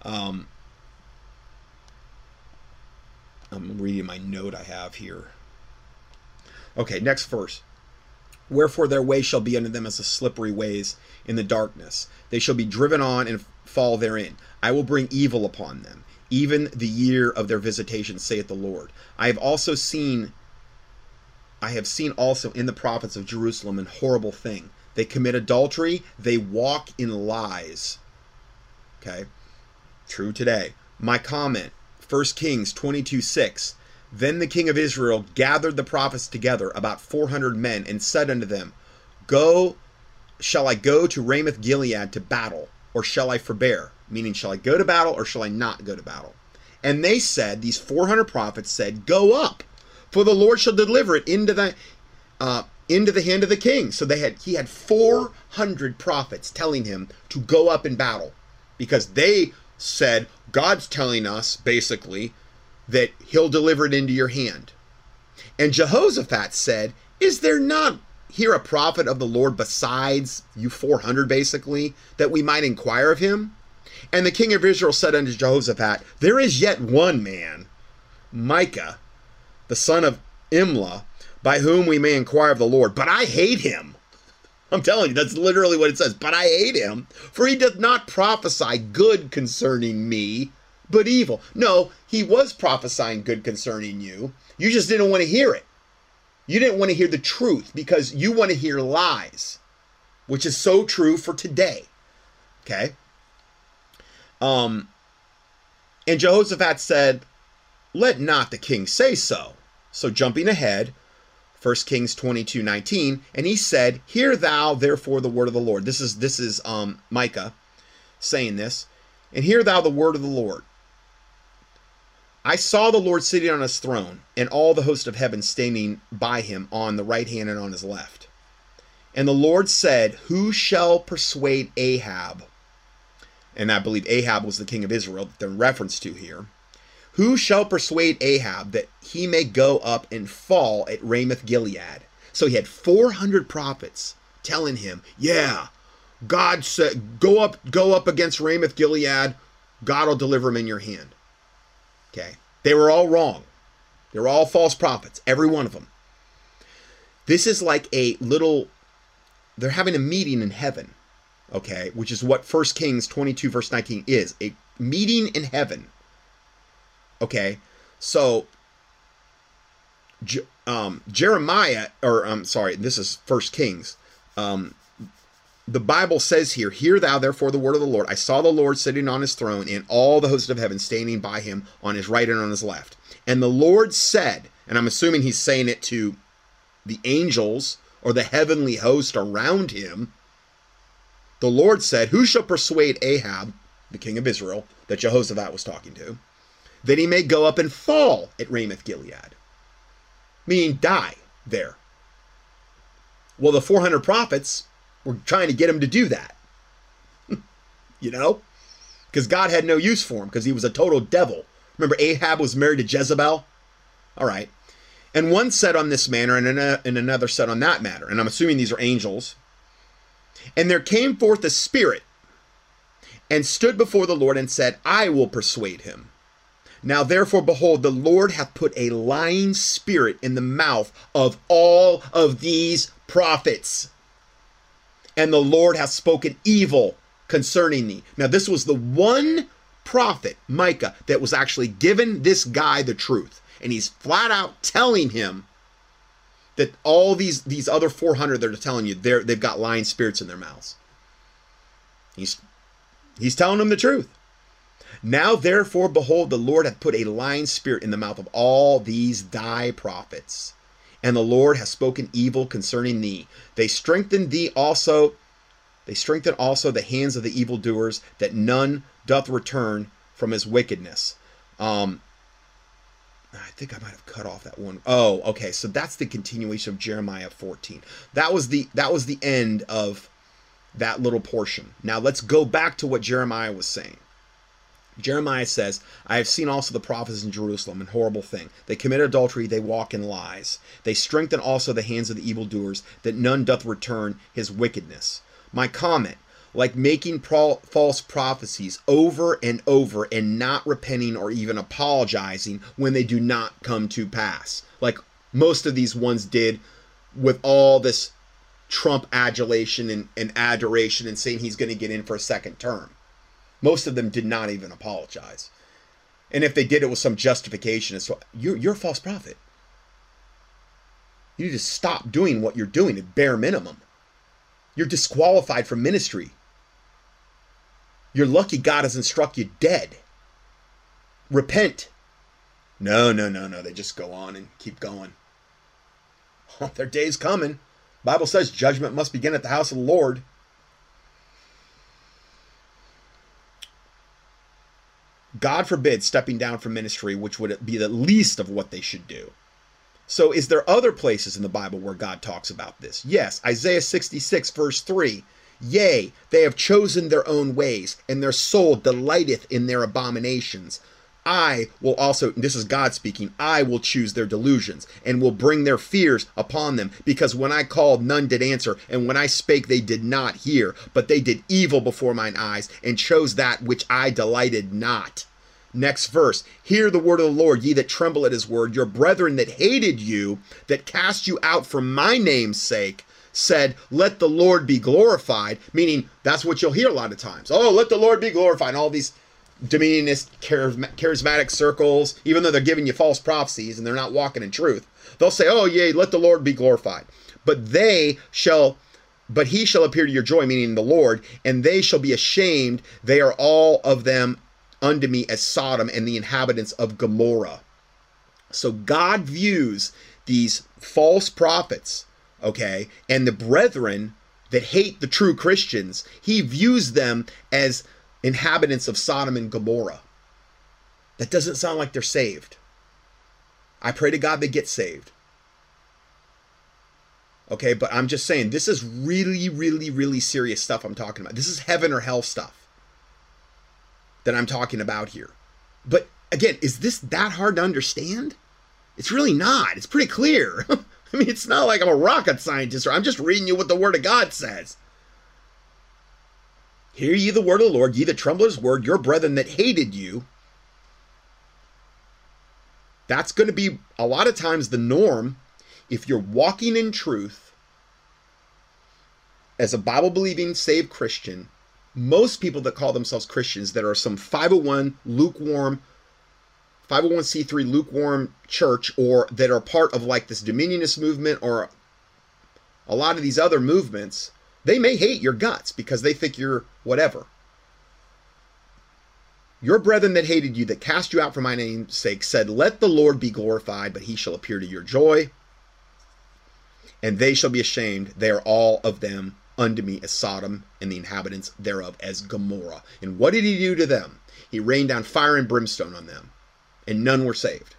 um, I'm reading my note I have here. Okay, next verse. Wherefore their way shall be unto them as the slippery ways in the darkness. They shall be driven on and fall therein. I will bring evil upon them, even the year of their visitation, saith the Lord. I have also seen I have seen also in the prophets of Jerusalem an horrible thing. They commit adultery, they walk in lies. Okay? True today. My comment 1 Kings 22 6. Then the king of Israel gathered the prophets together, about 400 men, and said unto them, Go, shall I go to Ramoth Gilead to battle, or shall I forbear? Meaning, shall I go to battle, or shall I not go to battle? And they said, These 400 prophets said, Go up, for the Lord shall deliver it into the. Uh, into the hand of the king. So they had he had 400 prophets telling him to go up in battle because they said, God's telling us, basically, that he'll deliver it into your hand. And Jehoshaphat said, Is there not here a prophet of the Lord besides you 400, basically, that we might inquire of him? And the king of Israel said unto Jehoshaphat, There is yet one man, Micah, the son of Imlah, by whom we may inquire of the Lord, but I hate him I'm telling you, that's literally what it says. But I hate him, for he doth not prophesy good concerning me, but evil. No, he was prophesying good concerning you. You just didn't want to hear it. You didn't want to hear the truth because you want to hear lies, which is so true for today. Okay? Um, and Jehoshaphat said, Let not the king say so. So jumping ahead, 1 Kings 22, 19, and he said, Hear thou therefore the word of the Lord. This is this is um Micah saying this, and hear thou the word of the Lord. I saw the Lord sitting on his throne, and all the host of heaven standing by him on the right hand and on his left. And the Lord said, Who shall persuade Ahab? And I believe Ahab was the king of Israel that they're reference to here who shall persuade Ahab that he may go up and fall at Ramoth Gilead? So he had 400 prophets telling him, Yeah, God said, Go up, go up against Ramoth Gilead. God will deliver him in your hand. Okay. They were all wrong. They were all false prophets, every one of them. This is like a little, they're having a meeting in heaven, okay, which is what 1 Kings 22, verse 19 is a meeting in heaven Okay, so um, Jeremiah, or I'm um, sorry, this is First Kings. Um, the Bible says here, Hear thou therefore the word of the Lord. I saw the Lord sitting on his throne, and all the host of heaven standing by him on his right and on his left. And the Lord said, and I'm assuming he's saying it to the angels or the heavenly host around him, the Lord said, Who shall persuade Ahab, the king of Israel, that Jehoshaphat was talking to, that he may go up and fall at Ramoth Gilead? Meaning die there. Well, the 400 prophets were trying to get him to do that. you know? Because God had no use for him because he was a total devil. Remember, Ahab was married to Jezebel? All right. And one said on this manner, and another said on that matter. And I'm assuming these are angels. And there came forth a spirit and stood before the Lord and said, I will persuade him. Now therefore, behold, the Lord hath put a lying spirit in the mouth of all of these prophets. And the Lord hath spoken evil concerning thee. Now, this was the one prophet, Micah, that was actually given this guy the truth. And he's flat out telling him that all these these other 400 that are telling you they're they've got lying spirits in their mouths. He's he's telling them the truth. Now therefore behold the Lord hath put a lying spirit in the mouth of all these thy prophets and the Lord hath spoken evil concerning thee. They strengthen thee also, they strengthen also the hands of the evildoers, that none doth return from his wickedness. Um, I think I might have cut off that one. Oh, okay. So that's the continuation of Jeremiah 14. That was the that was the end of that little portion. Now let's go back to what Jeremiah was saying. Jeremiah says, I have seen also the prophets in Jerusalem, and horrible thing. They commit adultery, they walk in lies. They strengthen also the hands of the evildoers, that none doth return his wickedness. My comment like making pro- false prophecies over and over and not repenting or even apologizing when they do not come to pass. Like most of these ones did with all this Trump adulation and, and adoration and saying he's going to get in for a second term. Most of them did not even apologize. And if they did, it was some justification as you're, you're a false prophet. You need to stop doing what you're doing at bare minimum. You're disqualified from ministry. You're lucky God hasn't struck you dead. Repent. No, no, no, no. They just go on and keep going. their day's coming. Bible says judgment must begin at the house of the Lord. God forbid stepping down from ministry, which would be the least of what they should do. So, is there other places in the Bible where God talks about this? Yes, Isaiah 66, verse 3. Yea, they have chosen their own ways, and their soul delighteth in their abominations. I will also, this is God speaking, I will choose their delusions and will bring their fears upon them. Because when I called, none did answer, and when I spake, they did not hear. But they did evil before mine eyes and chose that which I delighted not. Next verse Hear the word of the Lord, ye that tremble at his word. Your brethren that hated you, that cast you out for my name's sake, said, Let the Lord be glorified. Meaning, that's what you'll hear a lot of times. Oh, let the Lord be glorified. all these dominionist, charismatic circles, even though they're giving you false prophecies and they're not walking in truth, they'll say, Oh, yea, let the Lord be glorified. But they shall, but he shall appear to your joy, meaning the Lord, and they shall be ashamed. They are all of them unto me as Sodom and the inhabitants of Gomorrah. So God views these false prophets, okay, and the brethren that hate the true Christians, he views them as inhabitants of Sodom and Gomorrah. That doesn't sound like they're saved. I pray to God they get saved. Okay, but I'm just saying, this is really, really, really serious stuff I'm talking about. This is heaven or hell stuff that I'm talking about here. But again, is this that hard to understand? It's really not. It's pretty clear. I mean, it's not like I'm a rocket scientist or I'm just reading you what the Word of God says. Hear ye the word of the Lord, ye that tremble his word, your brethren that hated you. That's going to be a lot of times the norm if you're walking in truth as a Bible believing, saved Christian. Most people that call themselves Christians that are some 501 lukewarm 501c3 lukewarm church or that are part of like this dominionist movement or a lot of these other movements they may hate your guts because they think you're whatever. Your brethren that hated you, that cast you out for my name's sake, said, Let the Lord be glorified, but he shall appear to your joy. and they shall be ashamed. They are all of them unto me as Sodom and the inhabitants thereof as Gomorrah. And what did he do to them? He rained down fire and brimstone on them, and none were saved.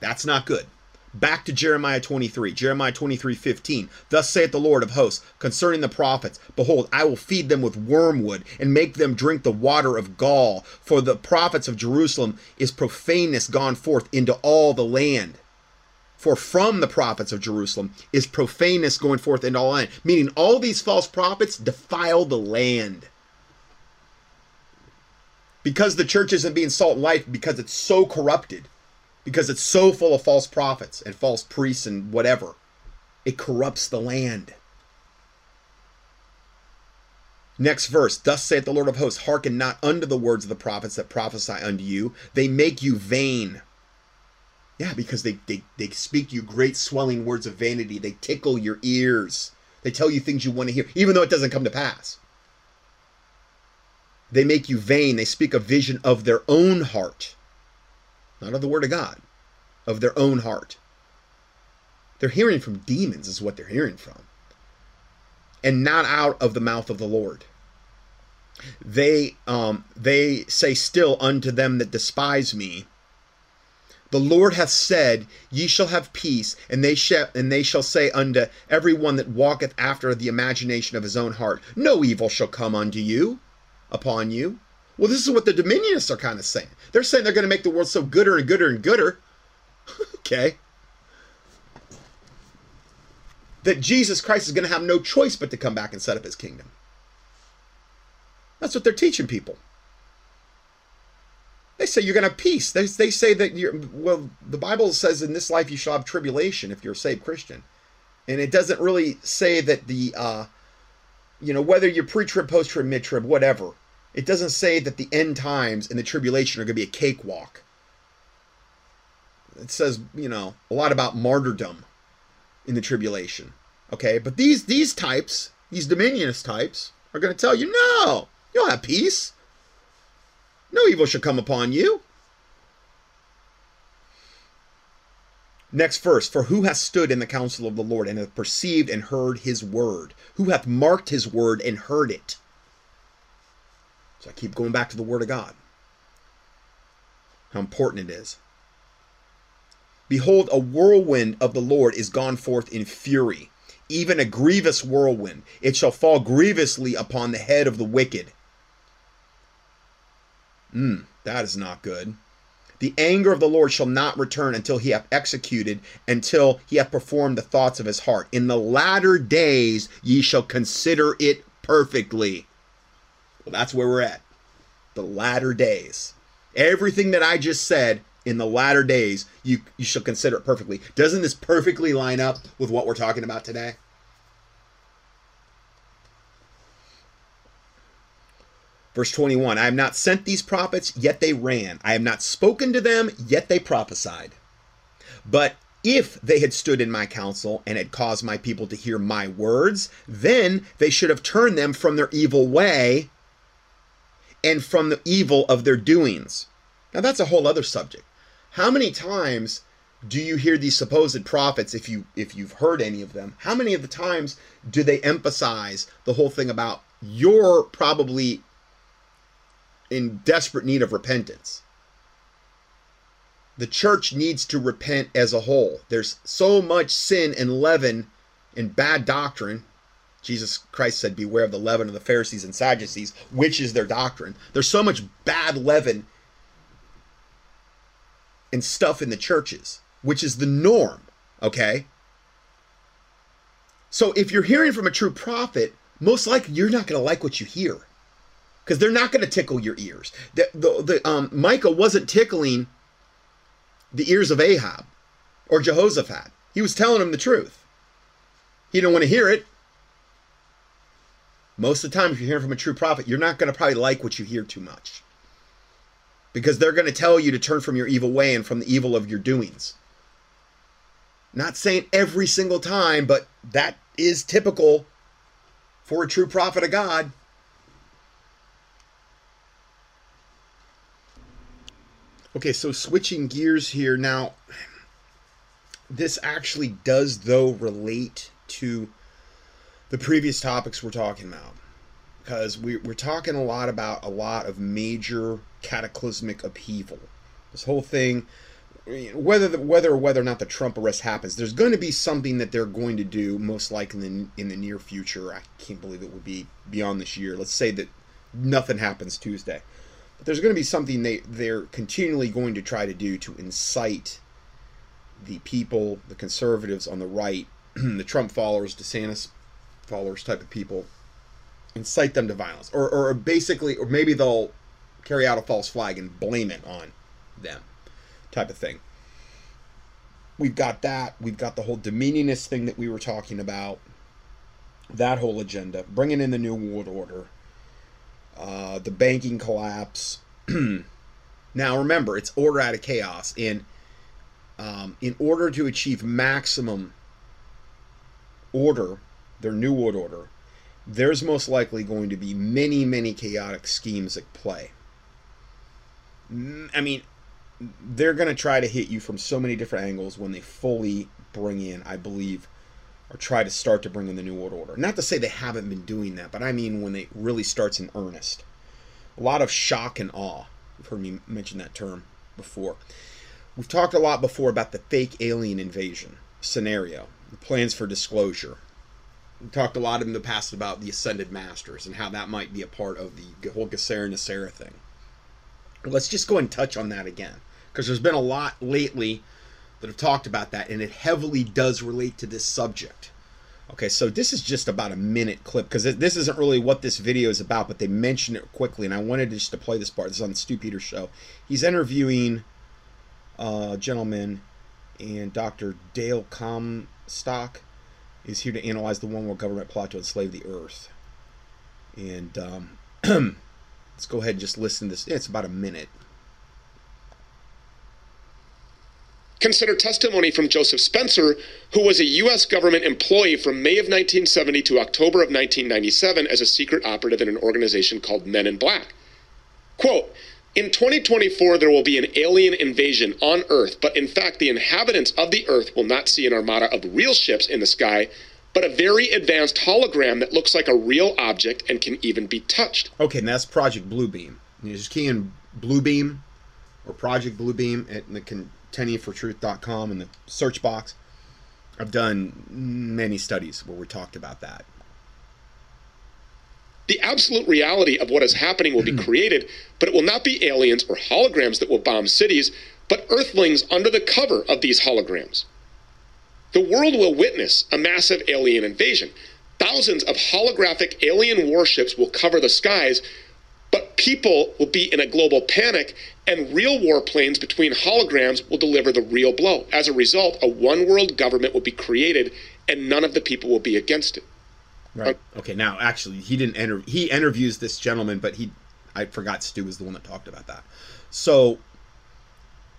That's not good. Back to Jeremiah 23, Jeremiah 23, 15. Thus saith the Lord of hosts concerning the prophets Behold, I will feed them with wormwood and make them drink the water of gall. For the prophets of Jerusalem is profaneness gone forth into all the land. For from the prophets of Jerusalem is profaneness going forth into all land. Meaning all these false prophets defile the land. Because the church isn't being salt and light, because it's so corrupted because it's so full of false prophets and false priests and whatever. It corrupts the land. Next verse, thus saith the Lord of hosts, hearken not unto the words of the prophets that prophesy unto you. They make you vain. Yeah, because they, they, they speak you great swelling words of vanity. They tickle your ears. They tell you things you want to hear, even though it doesn't come to pass. They make you vain. They speak a vision of their own heart not of the Word of God, of their own heart. They're hearing from demons, is what they're hearing from, and not out of the mouth of the Lord. They um, they say still unto them that despise me. The Lord hath said, Ye shall have peace, and they shall and they shall say unto every one that walketh after the imagination of his own heart, No evil shall come unto you, upon you. Well, this is what the Dominionists are kind of saying. They're saying they're going to make the world so gooder and gooder and gooder. okay. That Jesus Christ is going to have no choice but to come back and set up his kingdom. That's what they're teaching people. They say you're going to have peace. They, they say that you're, well, the Bible says in this life you shall have tribulation if you're a saved Christian. And it doesn't really say that the, uh, you know, whether you're pre trib, post trib, mid trib, whatever, it doesn't say that the end times and the tribulation are going to be a cakewalk. It says, you know, a lot about martyrdom in the tribulation. Okay, but these these types, these dominionist types, are going to tell you, no, you'll have peace. No evil shall come upon you. Next verse, for who hath stood in the counsel of the Lord and hath perceived and heard his word? Who hath marked his word and heard it? So I keep going back to the Word of God. How important it is. Behold, a whirlwind of the Lord is gone forth in fury, even a grievous whirlwind. It shall fall grievously upon the head of the wicked. Hmm, that is not good. The anger of the Lord shall not return until he hath executed, until he hath performed the thoughts of his heart. In the latter days ye shall consider it perfectly. Well, that's where we're at. The latter days. Everything that I just said in the latter days, you, you shall consider it perfectly. Doesn't this perfectly line up with what we're talking about today? Verse 21 I have not sent these prophets, yet they ran. I have not spoken to them, yet they prophesied. But if they had stood in my counsel and had caused my people to hear my words, then they should have turned them from their evil way and from the evil of their doings. Now that's a whole other subject. How many times do you hear these supposed prophets if you if you've heard any of them? How many of the times do they emphasize the whole thing about you're probably in desperate need of repentance? The church needs to repent as a whole. There's so much sin and leaven and bad doctrine Jesus Christ said, Beware of the leaven of the Pharisees and Sadducees, which is their doctrine. There's so much bad leaven and stuff in the churches, which is the norm, okay? So if you're hearing from a true prophet, most likely you're not going to like what you hear because they're not going to tickle your ears. The, the, the, um, Micah wasn't tickling the ears of Ahab or Jehoshaphat. He was telling them the truth. He didn't want to hear it most of the time, if you're hearing from a true prophet, you're not going to probably like what you hear too much. Because they're going to tell you to turn from your evil way and from the evil of your doings. Not saying every single time, but that is typical for a true prophet of God. Okay, so switching gears here now. this actually does, though, relate to the previous topics we're talking about. Because we, we're talking a lot about a lot of major cataclysmic upheaval. This whole thing, whether the, whether or whether or not the Trump arrest happens, there's going to be something that they're going to do, most likely in the, in the near future. I can't believe it would be beyond this year. Let's say that nothing happens Tuesday. But there's going to be something they, they're continually going to try to do to incite the people, the conservatives on the right, the Trump followers, DeSantis followers type of people, incite them to violence. Or, or basically, or maybe they'll carry out a false flag and blame it on them type of thing. We've got that. We've got the whole dominionist thing that we were talking about. That whole agenda. Bringing in the New World Order. Uh, the banking collapse. now, remember, it's order out of chaos. And um, in order to achieve maximum order, their New World Order, there's most likely going to be many, many chaotic schemes at play. Mm, I mean, they're going to try to hit you from so many different angles when they fully bring in, I believe, or try to start to bring in the New World Order. Not to say they haven't been doing that, but I mean when it really starts in earnest. A lot of shock and awe. You've heard me mention that term before. We've talked a lot before about the fake alien invasion scenario, the plans for disclosure. Talked a lot in the past about the Ascended Masters and how that might be a part of the whole GESARA NESARA thing. Let's just go and touch on that again because there's been a lot lately that have talked about that, and it heavily does relate to this subject. Okay, so this is just about a minute clip because this isn't really what this video is about, but they mention it quickly, and I wanted just to play this part. This is on the Stu Peters show. He's interviewing uh, a gentleman, and Dr. Dale Comstock is here to analyze the one world government plot to enslave the earth. And um, let's go ahead and just listen to this. It's about a minute. Consider testimony from Joseph Spencer, who was a U.S. government employee from May of 1970 to October of 1997 as a secret operative in an organization called Men in Black. Quote, in 2024, there will be an alien invasion on Earth, but in fact, the inhabitants of the Earth will not see an armada of real ships in the sky, but a very advanced hologram that looks like a real object and can even be touched. Okay, and that's Project Bluebeam. You just key in Bluebeam or Project Bluebeam at the contendingfortruth.com in the search box. I've done many studies where we talked about that. The absolute reality of what is happening will be hmm. created, but it will not be aliens or holograms that will bomb cities, but earthlings under the cover of these holograms. The world will witness a massive alien invasion. Thousands of holographic alien warships will cover the skies, but people will be in a global panic, and real warplanes between holograms will deliver the real blow. As a result, a one world government will be created, and none of the people will be against it. Right. Okay. Now, actually, he didn't enter. He interviews this gentleman, but he, I forgot. Stu was the one that talked about that. So,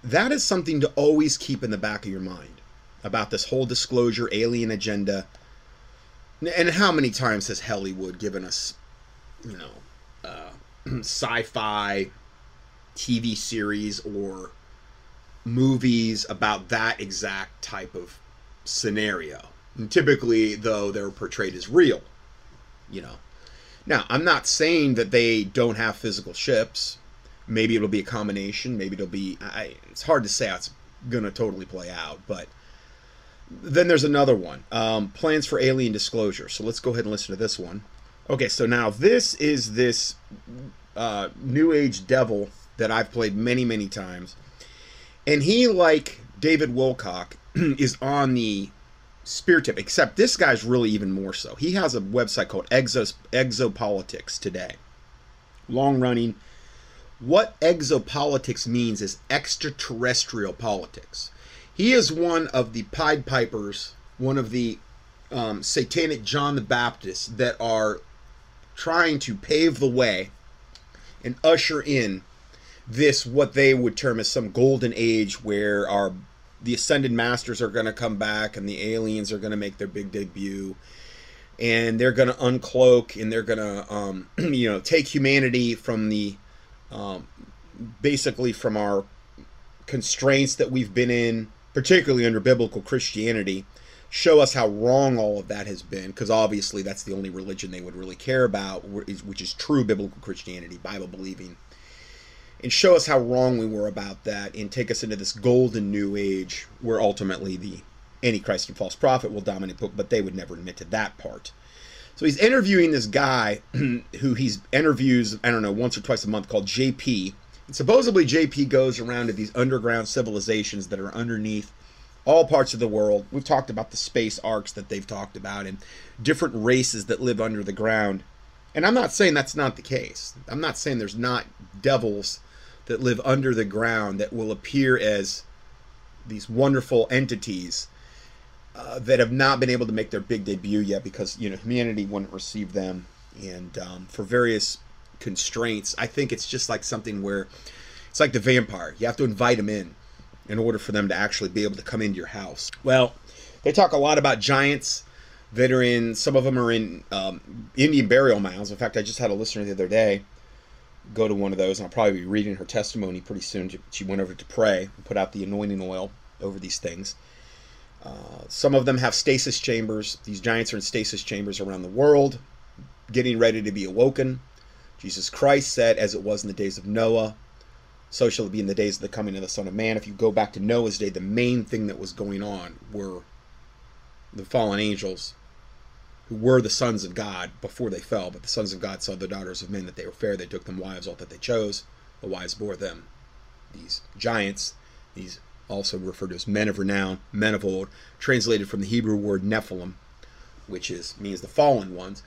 that is something to always keep in the back of your mind about this whole disclosure alien agenda. And how many times has Hollywood given us, you know, uh, sci-fi TV series or movies about that exact type of scenario? And typically, though, they're portrayed as real. You know. Now, I'm not saying that they don't have physical ships. Maybe it'll be a combination. Maybe it'll be. I, it's hard to say how it's going to totally play out. But then there's another one um, plans for alien disclosure. So let's go ahead and listen to this one. Okay, so now this is this uh, New Age devil that I've played many, many times. And he, like David Wilcock, is on the spear tip, except this guy's really even more so. He has a website called Exos, Exopolitics today. Long running. What exopolitics means is extraterrestrial politics. He is one of the Pied Pipers, one of the um, satanic John the Baptist that are trying to pave the way and usher in this what they would term as some golden age where our the ascended masters are going to come back and the aliens are going to make their big debut. And they're going to uncloak and they're going to um, you know take humanity from the um, basically from our constraints that we've been in particularly under biblical Christianity, show us how wrong all of that has been, because obviously that's the only religion they would really care about, which is true biblical Christianity, Bible believing, and show us how wrong we were about that, and take us into this golden new age where ultimately the Antichrist and false prophet will dominate, but they would never admit to that part. So he's interviewing this guy who he's interviews, I don't know, once or twice a month called JP. And supposedly JP goes around to these underground civilizations that are underneath all parts of the world. We've talked about the space arcs that they've talked about and different races that live under the ground. And I'm not saying that's not the case. I'm not saying there's not devils that live under the ground that will appear as these wonderful entities uh, that have not been able to make their big debut yet because you know humanity wouldn't receive them, and um, for various constraints, I think it's just like something where it's like the vampire. You have to invite them in in order for them to actually be able to come into your house. Well, they talk a lot about giants that are in. Some of them are in um, Indian burial mounds. In fact, I just had a listener the other day go to one of those, and I'll probably be reading her testimony pretty soon. She went over to pray and put out the anointing oil over these things uh, some of them have stasis chambers. These giants are in stasis chambers around the world, getting ready to be awoken. Jesus Christ said, as it was in the days of Noah, so shall it be in the days of the coming of the Son of Man. If you go back to Noah's day, the main thing that was going on were the fallen angels who were the sons of God before they fell. But the sons of God saw the daughters of men that they were fair. They took them wives, all that they chose. The wives bore them. These giants, these also referred to as men of renown, men of old, translated from the Hebrew word Nephilim, which is means the fallen ones.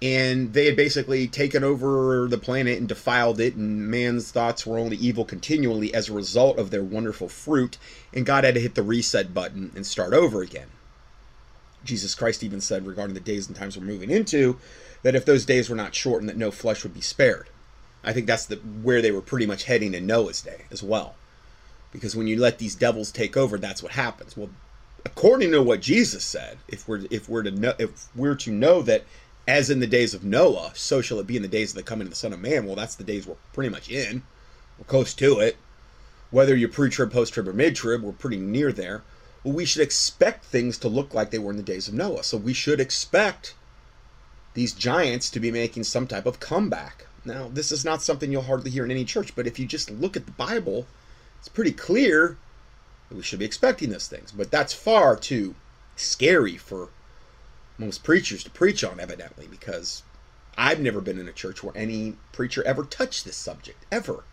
And they had basically taken over the planet and defiled it, and man's thoughts were only evil continually as a result of their wonderful fruit, and God had to hit the reset button and start over again. Jesus Christ even said regarding the days and times we're moving into that if those days were not shortened, that no flesh would be spared. I think that's the where they were pretty much heading in Noah's day as well. Because when you let these devils take over that's what happens. Well according to what jesus said if we're if we're to know if we're to know that as in the days of noah so shall it be in the days of the coming of the son of man well that's the days we're pretty much in. We're close to it. Whether you're pre-trib post-trib or mid-trib we're pretty near there well we should expect things to look like they were in the days of noah so we should expect these giants to be making some type of comeback now this is not something you'll hardly hear in any church but if you just look at the bible it's pretty clear that we should be expecting those things. But that's far too scary for most preachers to preach on, evidently, because I've never been in a church where any preacher ever touched this subject, ever.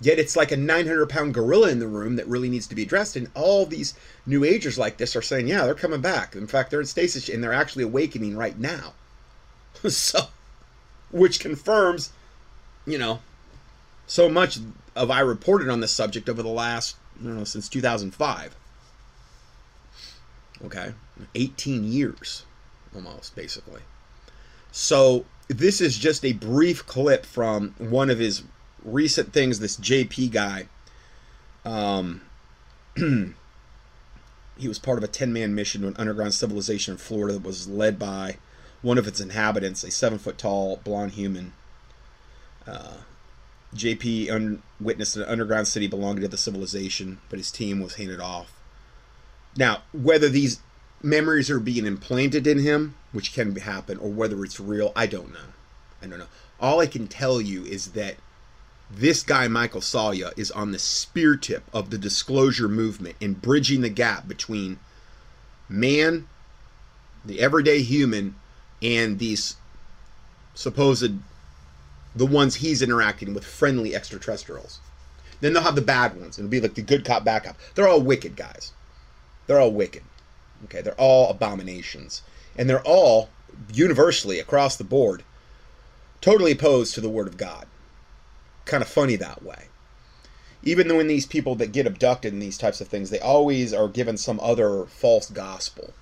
Yet it's like a 900 pound gorilla in the room that really needs to be addressed. And all these new agers like this are saying, yeah, they're coming back. In fact, they're in stasis and they're actually awakening right now. so, which confirms, you know, so much of I reported on this subject over the last, I don't know, since 2005. Okay, 18 years almost, basically. So this is just a brief clip from one of his recent things. This JP guy, um, he was part of a 10 man mission to an underground civilization in Florida that was led by one of its inhabitants, a seven foot tall blonde human. Uh, JP un- witnessed an underground city belonging to the civilization, but his team was handed off. Now, whether these memories are being implanted in him, which can happen, or whether it's real, I don't know. I don't know. All I can tell you is that this guy, Michael Salla, is on the spear tip of the disclosure movement in bridging the gap between man, the everyday human, and these supposed the ones he's interacting with friendly extraterrestrials. Then they'll have the bad ones. It'll be like the good cop, bad cop. They're all wicked guys. They're all wicked. Okay, they're all abominations. And they're all, universally, across the board, totally opposed to the Word of God. Kind of funny that way. Even when these people that get abducted and these types of things, they always are given some other false gospel.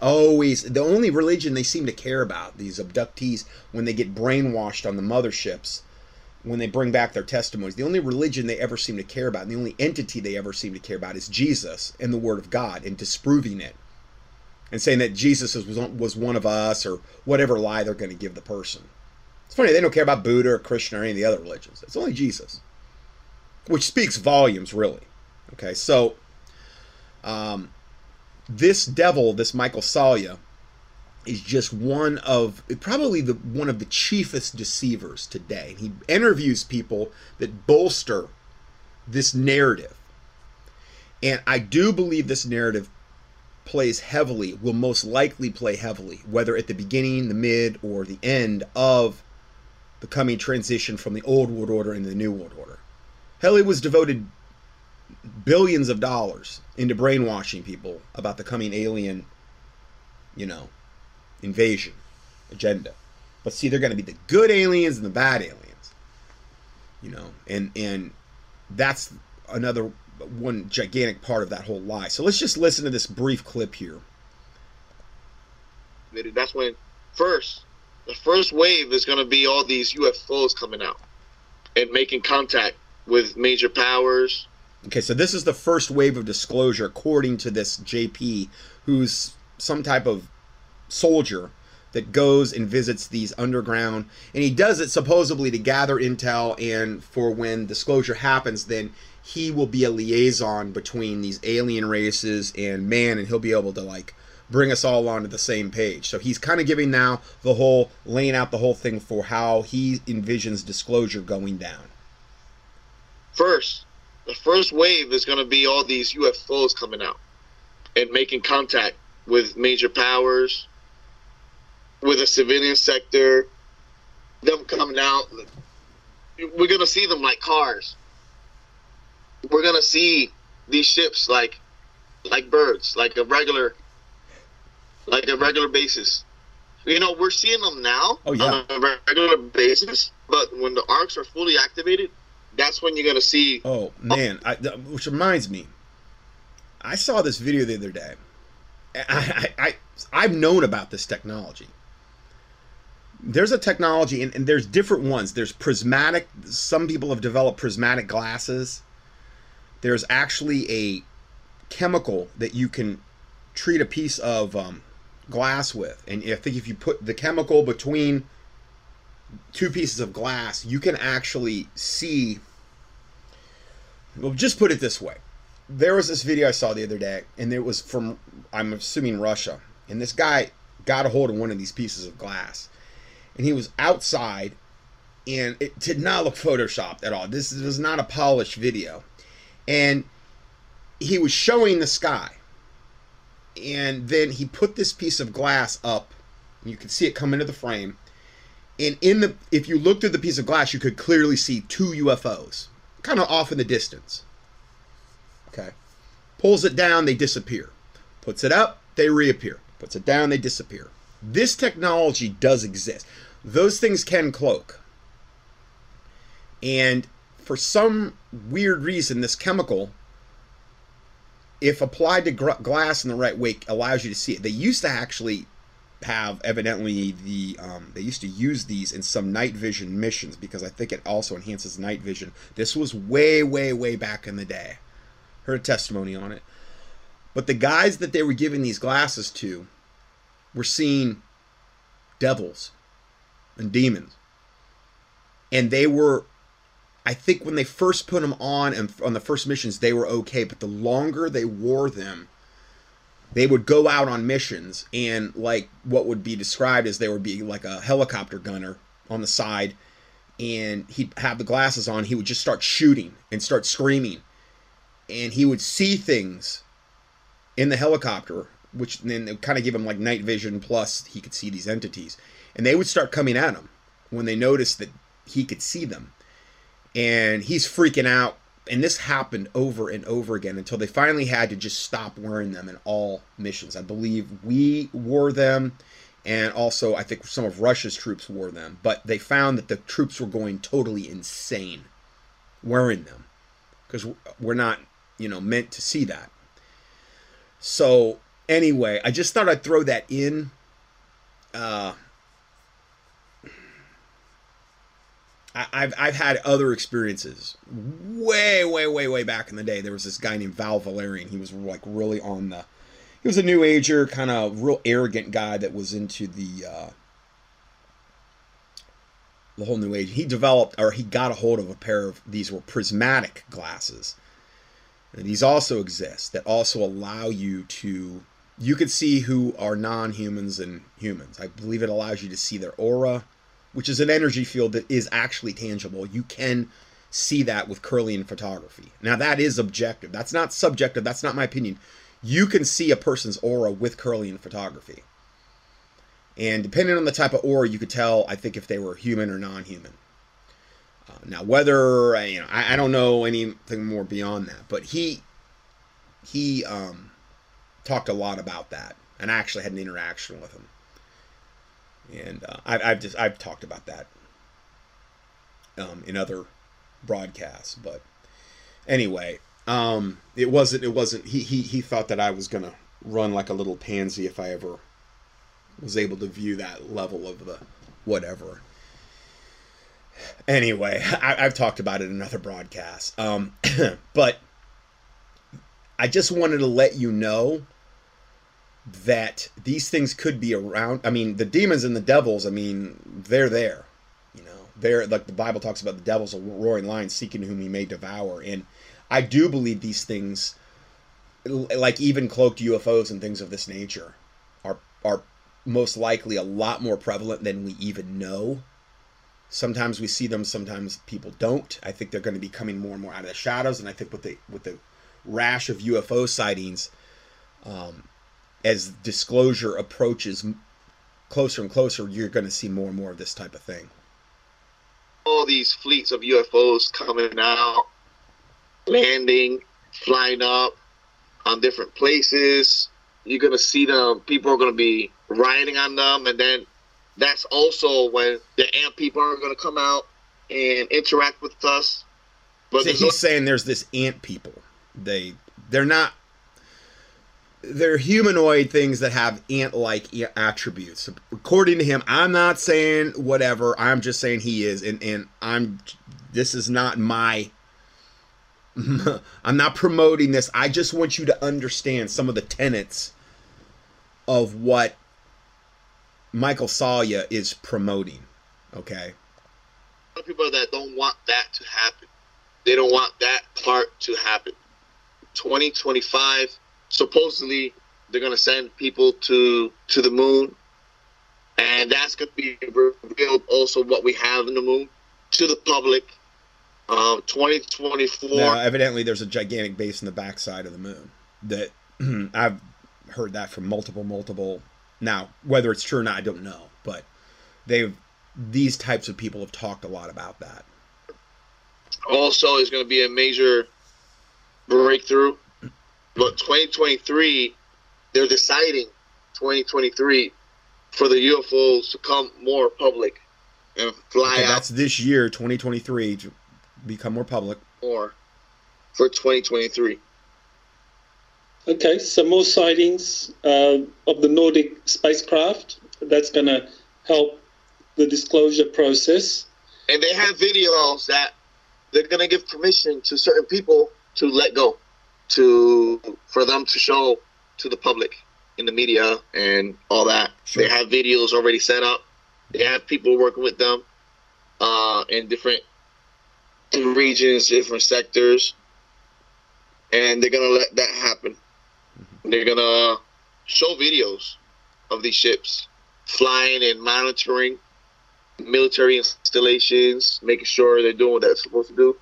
Always the only religion they seem to care about these abductees when they get brainwashed on the motherships when they bring back their testimonies the only religion they ever seem to care about and the only entity they ever seem to care about is jesus and the word of god and disproving it. And saying that jesus was, was one of us or whatever lie they're going to give the person it's funny they don't care about buddha or krishna or any of the other religions it's only jesus which speaks volumes really okay so Um, this devil, this Michael Salla, is just one of probably the one of the chiefest deceivers today. He interviews people that bolster this narrative. And I do believe this narrative plays heavily, will most likely play heavily, whether at the beginning, the mid, or the end of the coming transition from the old world order into the new world order. It was devoted billions of dollars into brainwashing people about the coming alien, you know, invasion agenda. But see, they're going to be the good aliens and the bad aliens, you know, and and that's another one gigantic part of that whole lie. So let's just listen to this brief clip here. That's when first the first wave is going to be all these UFOs coming out and making contact with major powers. Okay, so this is the first wave of disclosure, according to this JP, who's some type of soldier that goes and visits these underground, and he does it supposedly to gather intel, and for when disclosure happens, then he will be a liaison between these alien races and man, and he'll be able to like bring us all onto the same page. So he's kind of giving now the whole laying out the whole thing for how he envisions disclosure going down. First, the first wave is going to be all these UFOs coming out and making contact with major powers, with the civilian sector, them coming out. We're going to see them like cars. We're going to see these ships like like birds, like a regular like a regular basis. You know, we're seeing them now oh, yeah. on a regular basis, but when the arcs are fully activated, that's when you're gonna see. Oh man, I, which reminds me, I saw this video the other day. I, I, I I've known about this technology. There's a technology, and, and there's different ones. There's prismatic. Some people have developed prismatic glasses. There's actually a chemical that you can treat a piece of um, glass with. And I think if you put the chemical between two pieces of glass, you can actually see. Well, just put it this way. There was this video I saw the other day, and it was from, I'm assuming, Russia. And this guy got a hold of one of these pieces of glass. And he was outside, and it did not look photoshopped at all. This was not a polished video. And he was showing the sky and then he put this piece of glass up you could see it come into the frame. And in the if you look through the piece of glass you could clearly see two ufos kind of off in the distance. Okay. Pulls it down they disappear. Puts it up they reappear. Puts it down they disappear. This technology does exist. Those things can cloak. And for some weird reason this chemical if applied to gr- glass in the right way, allows you to see it. They used to actually have evidently the um, they used to use these in some night vision missions because I think it also enhances night vision. This was way, way, way back in the day. Heard testimony on it. But the guys that they were giving these glasses to were seeing devils and demons. And they were I think when they first put them on and on the first missions, they were okay. But the longer they wore them, they would go out on missions and like what would be described as they would be like a helicopter gunner on the side, and he'd have the glasses on. He would just start shooting and start screaming, and he would see things in the helicopter, which then kind of give him like night vision plus he could see these entities, and they would start coming at him when they noticed that he could see them and he's freaking out. And this happened over and over again until they finally had to just stop wearing them in all missions. I believe we wore them, and also I think some of Russia's troops wore them. But they found that the troops were going totally insane wearing them because we're not, you know, meant to see that. So anyway, I just thought I'd throw that in. Uh, I've I've had other experiences way way way way back in the day. There was this guy named Val Valerian. He was like really on the. He was a new ager, kind of real arrogant guy that was into the uh, the whole new age. He developed or he got a hold of a pair of these were prismatic glasses, these also exist that also allow you to you could see who are non-humans and humans. I believe it allows you to see their aura, which is an energy field that is actually tangible. You can see that with Kirlian photography. Now that is objective. That's not subjective. That's not my opinion. You can see a person's aura with Kirlian photography. And depending on the type of aura, you could tell, I think, if they were human or non-human. Uh, now, whether you know, I, I, don't know anything more beyond that, but he he um, talked a lot about that, and I actually had an interaction with him, and uh, I, have just I've talked about that um, in other broadcasts, but anyway, um, it wasn't it wasn't he he he thought that I was gonna run like a little pansy if I ever was able to view that level of the whatever anyway, I, have talked about it in broadcast. Um, but I just wanted to let you know that these things could be around. I mean, the demons and the devils. I mean, they're there. You know, they're like the Bible talks about the devil's a roaring lion seeking whom he may devour, and I do believe these things, like even cloaked UFOs and things of this nature, are are most likely a lot more prevalent than we even know Sometimes we see them, sometimes people don't. I think they're going to be coming more and more out of the shadows, and I think with the with the rash of UFO sightings, um, as disclosure approaches closer and closer, you're going to see more and more of this type of thing. All these fleets of UFOs coming out, landing, flying up on different places. You're going to see them. People are going to be riding on them, and then that's also when the ant people are going to come out and interact with us. But so he's saying there's this ant people. They they're not they're humanoid things that have ant-like attributes. According to him, I'm not saying whatever. I'm just saying he is, and and I'm. This is not my. I'm not promoting this. I just want you to understand some of the tenets of what Michael Salla is promoting. Okay. People that don't want that to happen. They don't want that part to happen. 2025, supposedly they're gonna send people to to the moon, and that's gonna be revealed also what we have in the moon to the public. Um, 2024. Now, evidently, there's a gigantic base in the backside of the moon. That I've heard that from multiple, multiple now, whether it's true or not, I don't know. But they've these types of people have talked a lot about that. Also, is going to be a major breakthrough. But 2023, they're deciding 2023 for the UFOs to come more public and fly okay, out. That's this year, 2023, to become more public. Or for 2023. Okay, so more sightings uh, of the Nordic spacecraft. That's going to help the disclosure process. And they have videos that they're going to give permission to certain people to let go, to for them to show to the public in the media and all that. Sure. They have videos already set up. They have people working with them uh, in different regions, different sectors, and they're gonna let that happen. They're gonna show videos of these ships flying and monitoring military installations, making sure they're doing what they're supposed to do,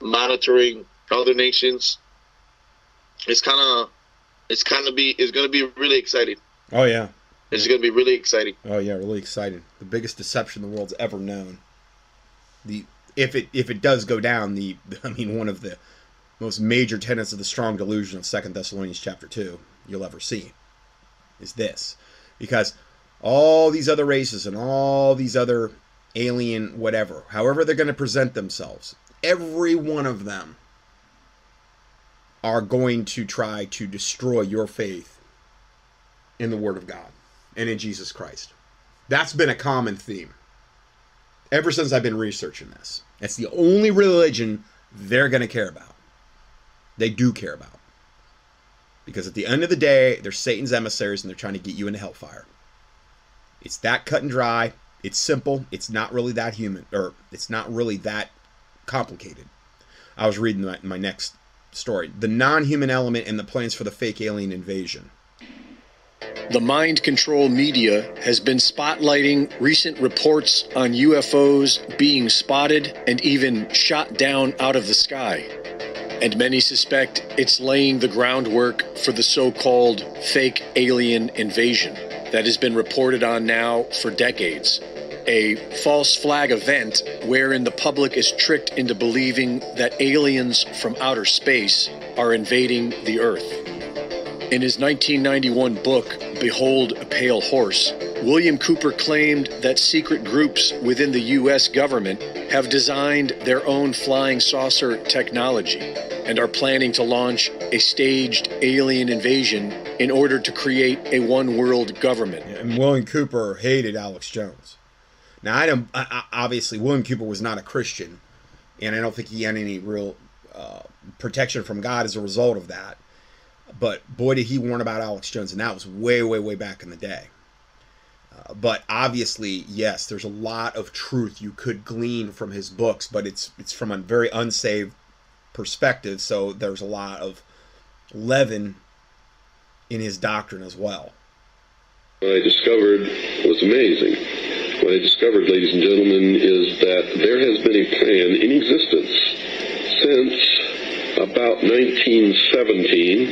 monitoring other nations. It's kind of, it's kind of be, it's gonna be really exciting. Oh yeah, it's gonna be really exciting. Oh yeah, really exciting. The biggest deception the world's ever known. The if it if it does go down, the I mean one of the most major tenets of the strong delusion of Second Thessalonians chapter 2 you'll ever see is this. Because all these other races and all these other alien whatever, however they're going to present themselves, every one of them are going to try to destroy your faith in the Word of God and in Jesus Christ. That's been a common theme ever since I've been researching this. It's the only religion they're going to care about they do care about. Because at the end of the day, they're Satan's emissaries and they're trying to get you into hellfire. It's that cut and dry. It's simple. It's not really that human, or it's not really that complicated. I was reading my, my next story the non human element and the plans for the fake alien invasion. The mind control media has been spotlighting recent reports on UFOs being spotted and even shot down out of the sky. And many suspect it's laying the groundwork for the so called fake alien invasion that has been reported on now for decades. A false flag event wherein the public is tricked into believing that aliens from outer space are invading the Earth. In his 1991 book, Behold a Pale Horse, William Cooper claimed that secret groups within the U.S. government have designed their own flying saucer technology and are planning to launch a staged alien invasion in order to create a one world government. And William Cooper hated Alex Jones. Now, I don't, I, obviously, William Cooper was not a Christian, and I don't think he had any real uh, protection from God as a result of that. But boy, did he warn about Alex Jones, and that was way, way, way back in the day. Uh, but obviously, yes, there's a lot of truth you could glean from his books, but it's it's from a very unsaved perspective, so there's a lot of leaven in his doctrine as well. What I discovered was amazing. What I discovered, ladies and gentlemen, is that there has been a plan in existence since about 1917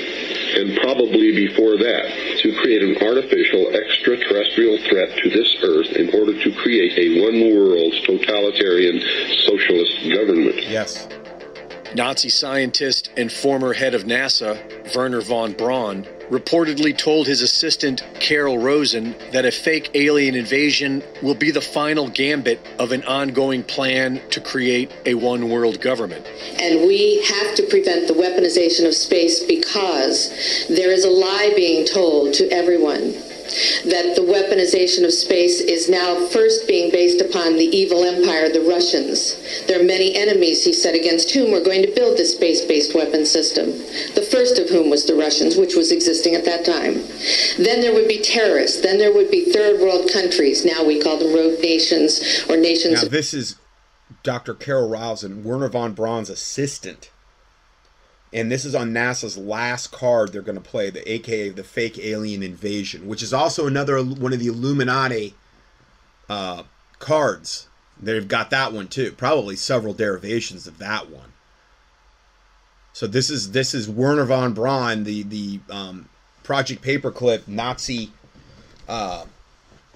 and probably before that, to create an artificial extraterrestrial threat to this Earth in order to create a one world totalitarian socialist government. Yes. Nazi scientist and former head of NASA, Wernher von Braun, reportedly told his assistant, Carol Rosin, that a fake alien invasion will be the final gambit of an ongoing plan to create a one world government. And we have to prevent the weaponization of space because there is a lie being told to everyone that the weaponization of space is now first being based upon the evil empire, the Russians. There are many enemies, he said, against whom we're going to build this space-based weapon system. The first of whom was the Russians, which was existing at that time. Then there would be terrorists. Then there would be third world countries. Now we call them rogue nations or nations. Now this is Dr. Carol Rouse and Wernher von Braun's assistant and this is on NASA's last card they're going to play, the AKA the fake alien invasion, which is also another one of the Illuminati uh, cards. They've got that one too. Probably several derivations of that one. So this is this is Wernher von Braun, the the um, Project Paperclip Nazi uh,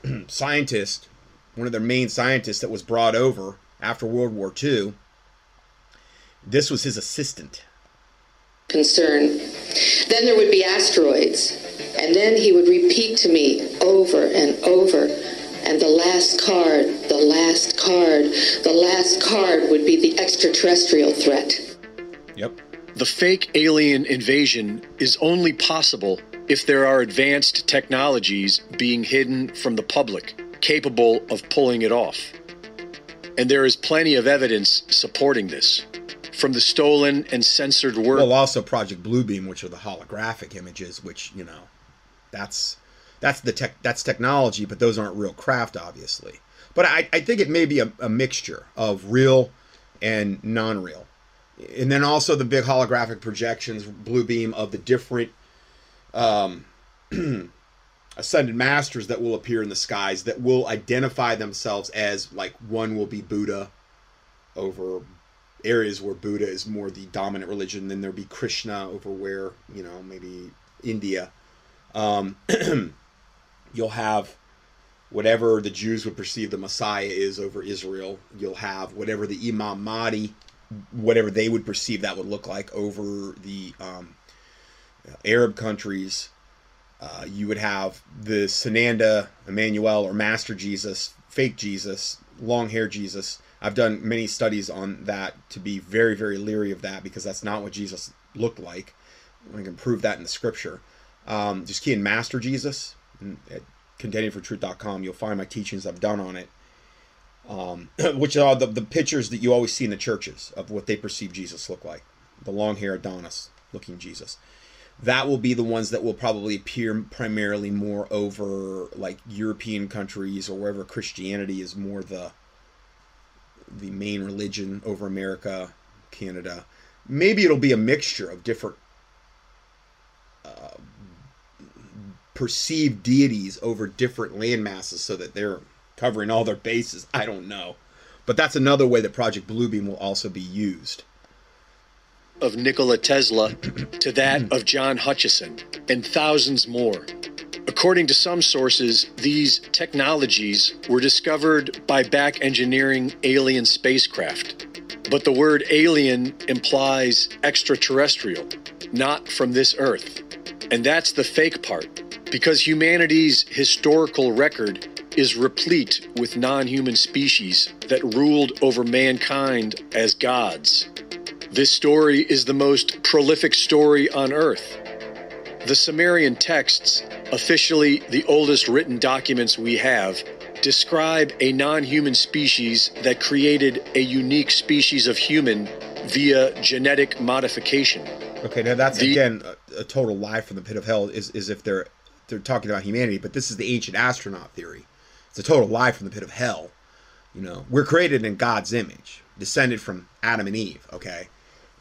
scientist, one of their main scientists that was brought over after World War II. This was his assistant concern. Then there would be asteroids. And then he would repeat to me over and over. And the last card, the last card, the last card would be the extraterrestrial threat. Yep. The fake alien invasion is only possible if there are advanced technologies being hidden from the public capable of pulling it off. And there is plenty of evidence supporting this from the stolen and censored work. Well, also Project Bluebeam, which are the holographic images, which you know, that's that's the tech that's technology, but those aren't real craft, obviously. But I, I think it may be a, a mixture of real and non-real, and then also the big holographic projections, Bluebeam of the different um, ascended masters that will appear in the skies that will identify themselves as like one will be Buddha over areas where Buddha is more the dominant religion. Then there'll be Krishna over where you know maybe India. Um, you'll have whatever the Jews would perceive the Messiah is over Israel. You'll have whatever the Imam Mahdi, whatever they would perceive that would look like over the um, Arab countries. Uh, you would have the Sananda Emmanuel or Master Jesus, fake Jesus, long hair Jesus I've done many studies on that to be very, very leery of that because that's not what Jesus looked like. I can prove that in the scripture. Um, just key in Master Jesus at contendingfortruth.com. You'll find my teachings I've done on it, um, which are the, the pictures that you always see in the churches of what they perceive Jesus look like. The long hair Adonis looking Jesus. That will be the ones that will probably appear primarily more over like European countries or wherever Christianity is more the the main religion over America, Canada. maybe it'll be a mixture of different uh, perceived deities over different land masses so that they're covering all their bases. I don't know. But that's another way that Project Bluebeam will also be used. Of Nikola Tesla to that of John Hutchison and thousands more. According to some sources, these technologies were discovered by back engineering alien spacecraft. But the word alien implies extraterrestrial, not from this Earth. And that's the fake part, because humanity's historical record is replete with non human species that ruled over mankind as gods. This story is the most prolific story on Earth. The Sumerian texts, officially the oldest written documents we have, describe a non human species that created a unique species of human via genetic modification. Okay, now that's The- again a, a total lie from the pit of hell. Is is if they're they're talking about humanity, but this is the ancient astronaut theory. It's a total lie from the pit of hell. You know, we're created in God's image, descended from Adam and Eve. Okay,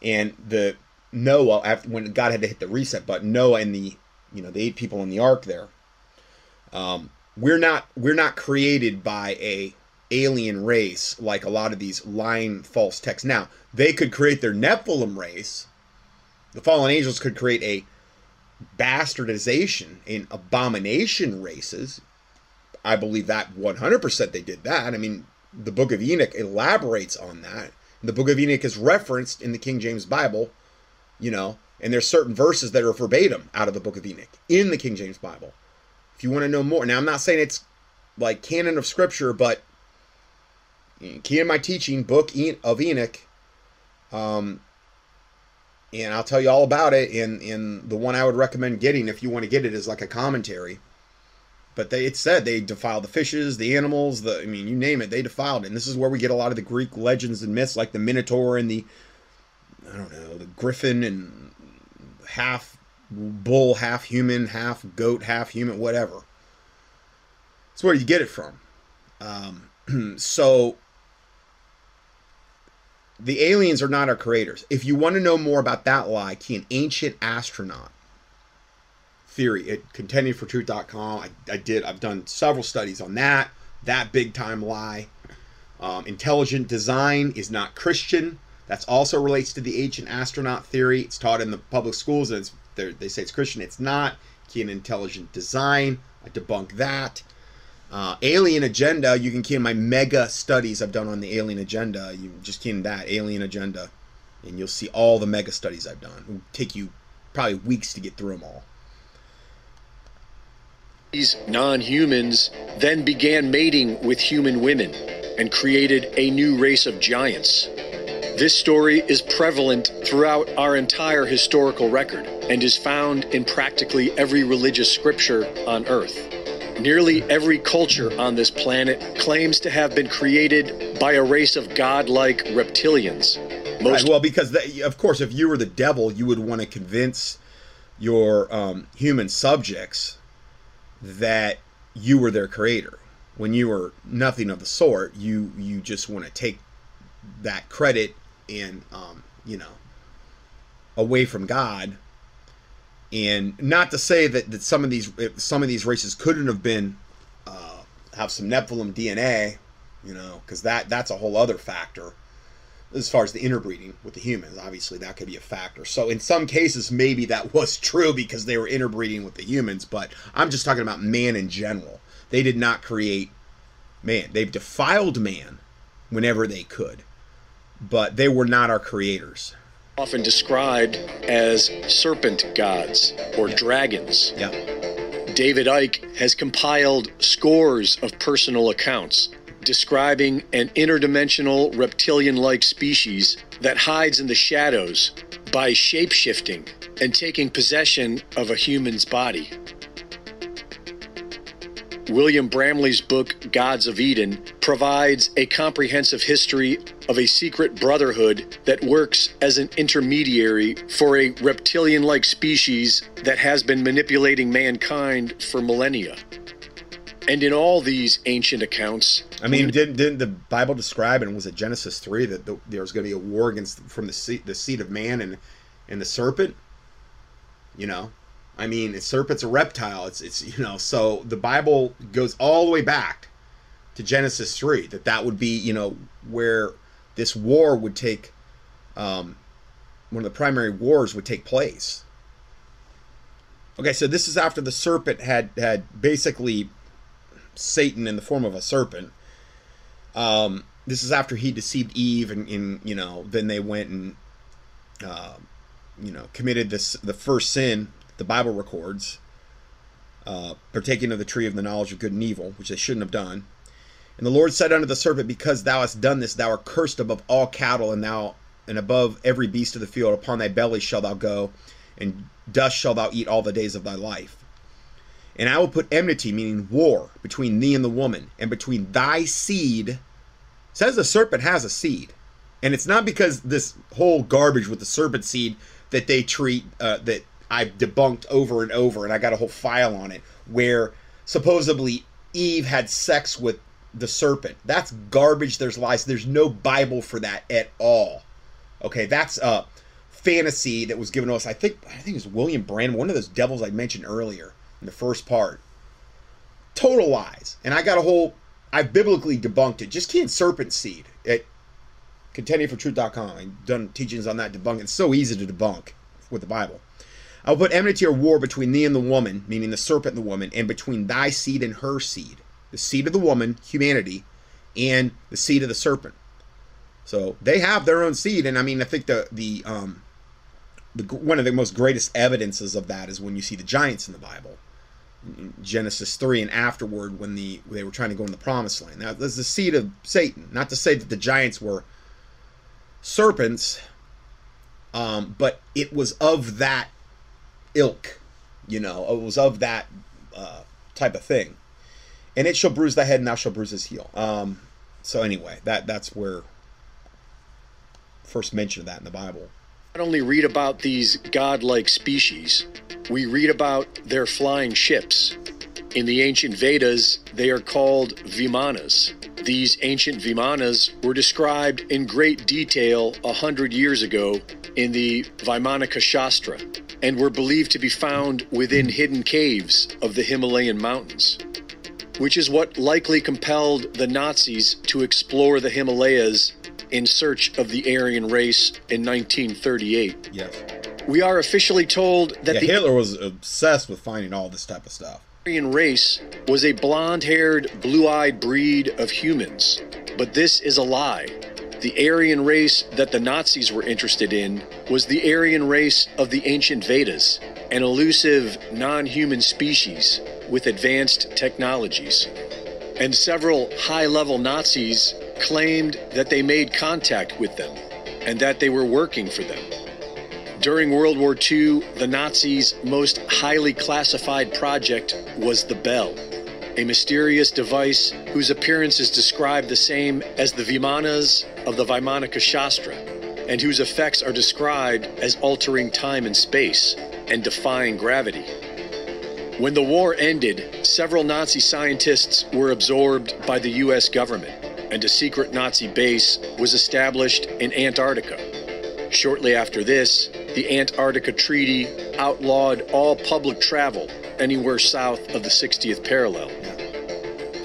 and the Noah after when God had to hit the reset button, Noah and the you know the eight people in the ark there. Um, we're not we're not created by a alien race like a lot of these lying false texts. Now they could create their Nephilim race. The fallen angels could create a bastardization in abomination races. I believe that 100% they did that. I mean, the book of Enoch elaborates on that. The book of Enoch is referenced in the King James Bible, you know, and there's certain verses that are verbatim out of the book of Enoch in the King James Bible. If you want to know more, now I'm not saying it's like canon of scripture, but key in my teaching, book of Enoch, um, and I'll tell you all about it. In in the one I would recommend getting if you want to get it is like a commentary. But they it said they defiled the fishes, the animals, the I mean you name it, they defiled it. And this is where we get a lot of the Greek legends and myths, like the Minotaur and the I don't know the griffin and half bull, half human, half goat, half human, whatever. That's where you get it from. Um, so the aliens are not our creators. If you want to know more about that lie, key an ancient astronaut theory at contendingfortruth.com. I, I did, I've done several studies on that, that big time lie. Um, intelligent design is not Christian. That's also relates to the ancient astronaut theory. It's taught in the public schools and they say it's Christian. It's not. Key in intelligent design. I debunk that. Uh, alien agenda, you can key in my mega studies I've done on the alien agenda. You just key in that, alien agenda, and you'll see all the mega studies I've done. It will take you probably weeks to get through them all. These non humans then began mating with human women and created a new race of giants. This story is prevalent throughout our entire historical record and is found in practically every religious scripture on earth. Nearly every culture on this planet claims to have been created by a race of godlike reptilians. Right, Most well, because of course, if you were the devil, you would want to convince your um, human subjects that you were their creator. When you were nothing of the sort, you you just want to take that credit and um, you know away from God. And not to say that, that some of these some of these races couldn't have been uh, have some Nephilim DNA, you know, because that that's a whole other factor as far as the interbreeding with the humans. Obviously that could be a factor. So in some cases maybe that was true because they were interbreeding with the humans but i'm just talking about man in general. They did not create man. They've defiled man whenever they could but they were not our creators often described as serpent gods or dragons. yeah David Icke has compiled scores of personal accounts describing an interdimensional reptilian like species that hides in the shadows by shapeshifting and taking possession of a human's body. William Bramley's book, Gods of Eden, provides a comprehensive history of a secret brotherhood that works as an intermediary for a reptilian like species that has been manipulating mankind for millennia. And in all these ancient accounts, I mean, didn't didn't the Bible describe, and was it Genesis three that the, there was going to be a war against from the seed, the seed of man and and the serpent? You know, I mean, the serpent's a reptile. It's it's you know, so the Bible goes all the way back to Genesis three that that would be you know where this war would take, um, one of the primary wars would take place. Okay, so this is after the serpent had had basically Satan in the form of a serpent. Um, this is after he deceived Eve, and, and you know, then they went and, uh, you know, committed this the first sin. The Bible records, uh, partaking of the tree of the knowledge of good and evil, which they shouldn't have done. And the Lord said unto the serpent, Because thou hast done this, thou art cursed above all cattle, and thou and above every beast of the field. Upon thy belly shalt thou go, and dust shalt thou eat all the days of thy life. And I will put enmity, meaning war, between thee and the woman, and between thy seed. says the serpent has a seed. And it's not because this whole garbage with the serpent seed that they treat, uh, that I've debunked over and over, and I got a whole file on it, where supposedly Eve had sex with the serpent. That's garbage. There's lies. There's no Bible for that at all. Okay, that's a fantasy that was given to us. I think I think it was William Branham, one of those devils I mentioned earlier in the first part. Total lies. And I got a whole I've biblically debunked it. Just can't serpent seed at contendingfortruth.com. I've done teachings on that debunk. It's so easy to debunk with the Bible. I'll put enmity or war between thee and the woman, meaning the serpent and the woman, and between thy seed and her seed. The seed of the woman, humanity, and the seed of the serpent. So they have their own seed, and I mean, I think the the um, the one of the most greatest evidences of that is when you see the giants in the Bible, in Genesis three, and afterward when the they were trying to go in the promised land. Now, there's the seed of Satan. Not to say that the giants were serpents, um, but it was of that ilk. You know, it was of that uh, type of thing. And it shall bruise thy head, and thou shalt bruise his heel. Um, so anyway, that that's where first mention of that in the Bible. Not only read about these godlike species, we read about their flying ships. In the ancient Vedas, they are called Vimanas. These ancient Vimanas were described in great detail a hundred years ago in the Vaimanika Shastra and were believed to be found within hidden caves of the Himalayan mountains, which is what likely compelled the Nazis to explore the Himalayas in search of the Aryan race in 1938. Yes. We are officially told that Yeah, the Hitler was obsessed with finding all this type of stuff. Aryan race was a blonde haired, blue eyed breed of humans. But this is a lie. The Aryan race that the Nazis were interested in was the Aryan race of the ancient Vedas, an elusive, non human species with advanced technologies. And several high level Nazis claimed that they made contact with them and that they were working for them. During World War II, the Nazis' most highly classified project was the Bell, a mysterious device whose appearance is described the same as the Vimanas of the Vaimanika Shastra, and whose effects are described as altering time and space and defying gravity. When the war ended, several Nazi scientists were absorbed by the US government, and a secret Nazi base was established in Antarctica. Shortly after this, the Antarctica Treaty outlawed all public travel anywhere south of the 60th parallel.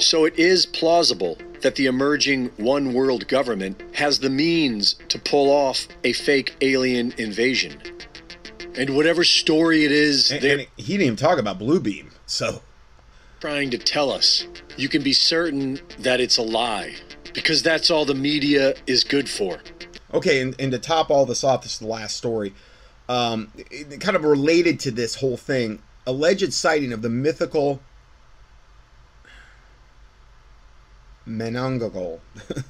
So it is plausible that the emerging one world government has the means to pull off a fake alien invasion. And whatever story it is And, and he didn't even talk about Blue Beam. So trying to tell us, you can be certain that it's a lie. Because that's all the media is good for. okay, and, and to top all this off, this is the last story. Um, kind of related to this whole thing, alleged sighting of the mythical Menangagal,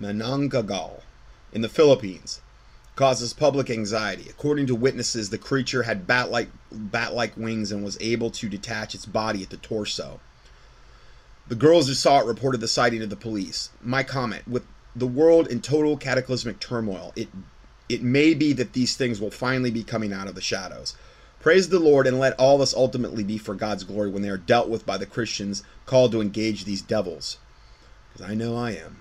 Menangagal in the Philippines causes public anxiety. According to witnesses, the creature had bat-like bat-like wings and was able to detach its body at the torso. The girls who saw it reported the sighting to the police. My comment: with the world in total cataclysmic turmoil, it it may be that these things will finally be coming out of the shadows. Praise the Lord and let all this ultimately be for God's glory when they are dealt with by the Christians called to engage these devils. Because I know I am.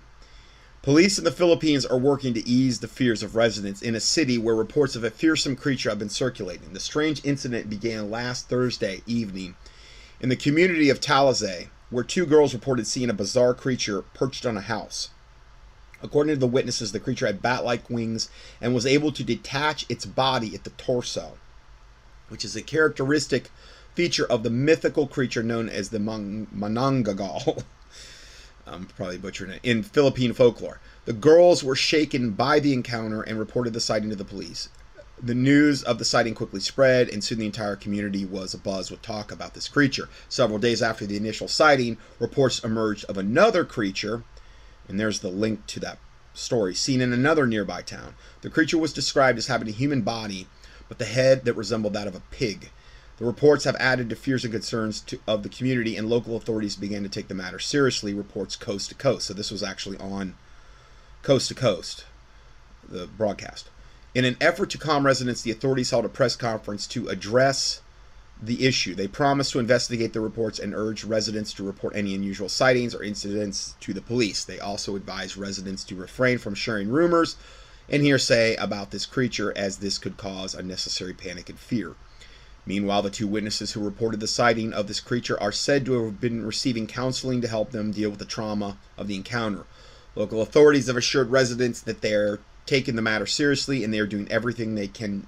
Police in the Philippines are working to ease the fears of residents in a city where reports of a fearsome creature have been circulating. The strange incident began last Thursday evening in the community of Talisay, where two girls reported seeing a bizarre creature perched on a house. According to the witnesses, the creature had bat like wings and was able to detach its body at the torso, which is a characteristic feature of the mythical creature known as the Manananggal. I'm probably butchering it, in Philippine folklore. The girls were shaken by the encounter and reported the sighting to the police. The news of the sighting quickly spread, and soon the entire community was abuzz with talk about this creature. Several days after the initial sighting, reports emerged of another creature, and there's the link to that story, seen in another nearby town. The creature was described as having a human body, but the head that resembled that of a pig. The reports have added to fears and concerns to, of the community, and local authorities began to take the matter seriously, reports coast to coast. So this was actually on coast to coast, the broadcast. In an effort to calm residents, the authorities held a press conference to address the issue. They promised to investigate the reports and urge residents to report any unusual sightings or incidents to the police. They also advised residents to refrain from sharing rumors and hearsay about this creature, as this could cause unnecessary panic and fear. Meanwhile, the two witnesses who reported the sighting of this creature are said to have been receiving counseling to help them deal with the trauma of the encounter. Local authorities have assured residents that they're taking the matter seriously and they are doing everything they can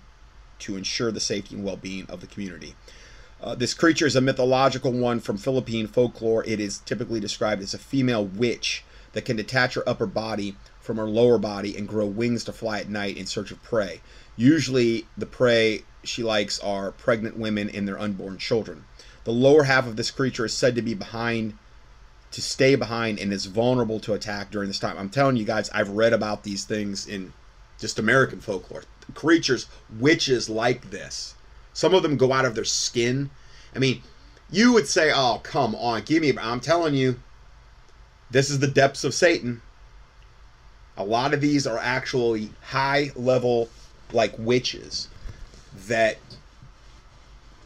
to ensure the safety and well being of the community. Uh, this creature is a mythological one from Philippine folklore. It is typically described as a female witch that can detach her upper body from her lower body and grow wings to fly at night in search of prey. Usually, the prey she likes are pregnant women and their unborn children. The lower half of this creature is said to be behind, to stay behind, and is vulnerable to attack during this time. I'm telling you guys, I've read about these things in just American folklore. Creatures, witches like this. Some of them go out of their skin. I mean, you would say, oh, come on, give me. I'm telling you, this is the depths of Satan. A lot of these are actually high level, like witches that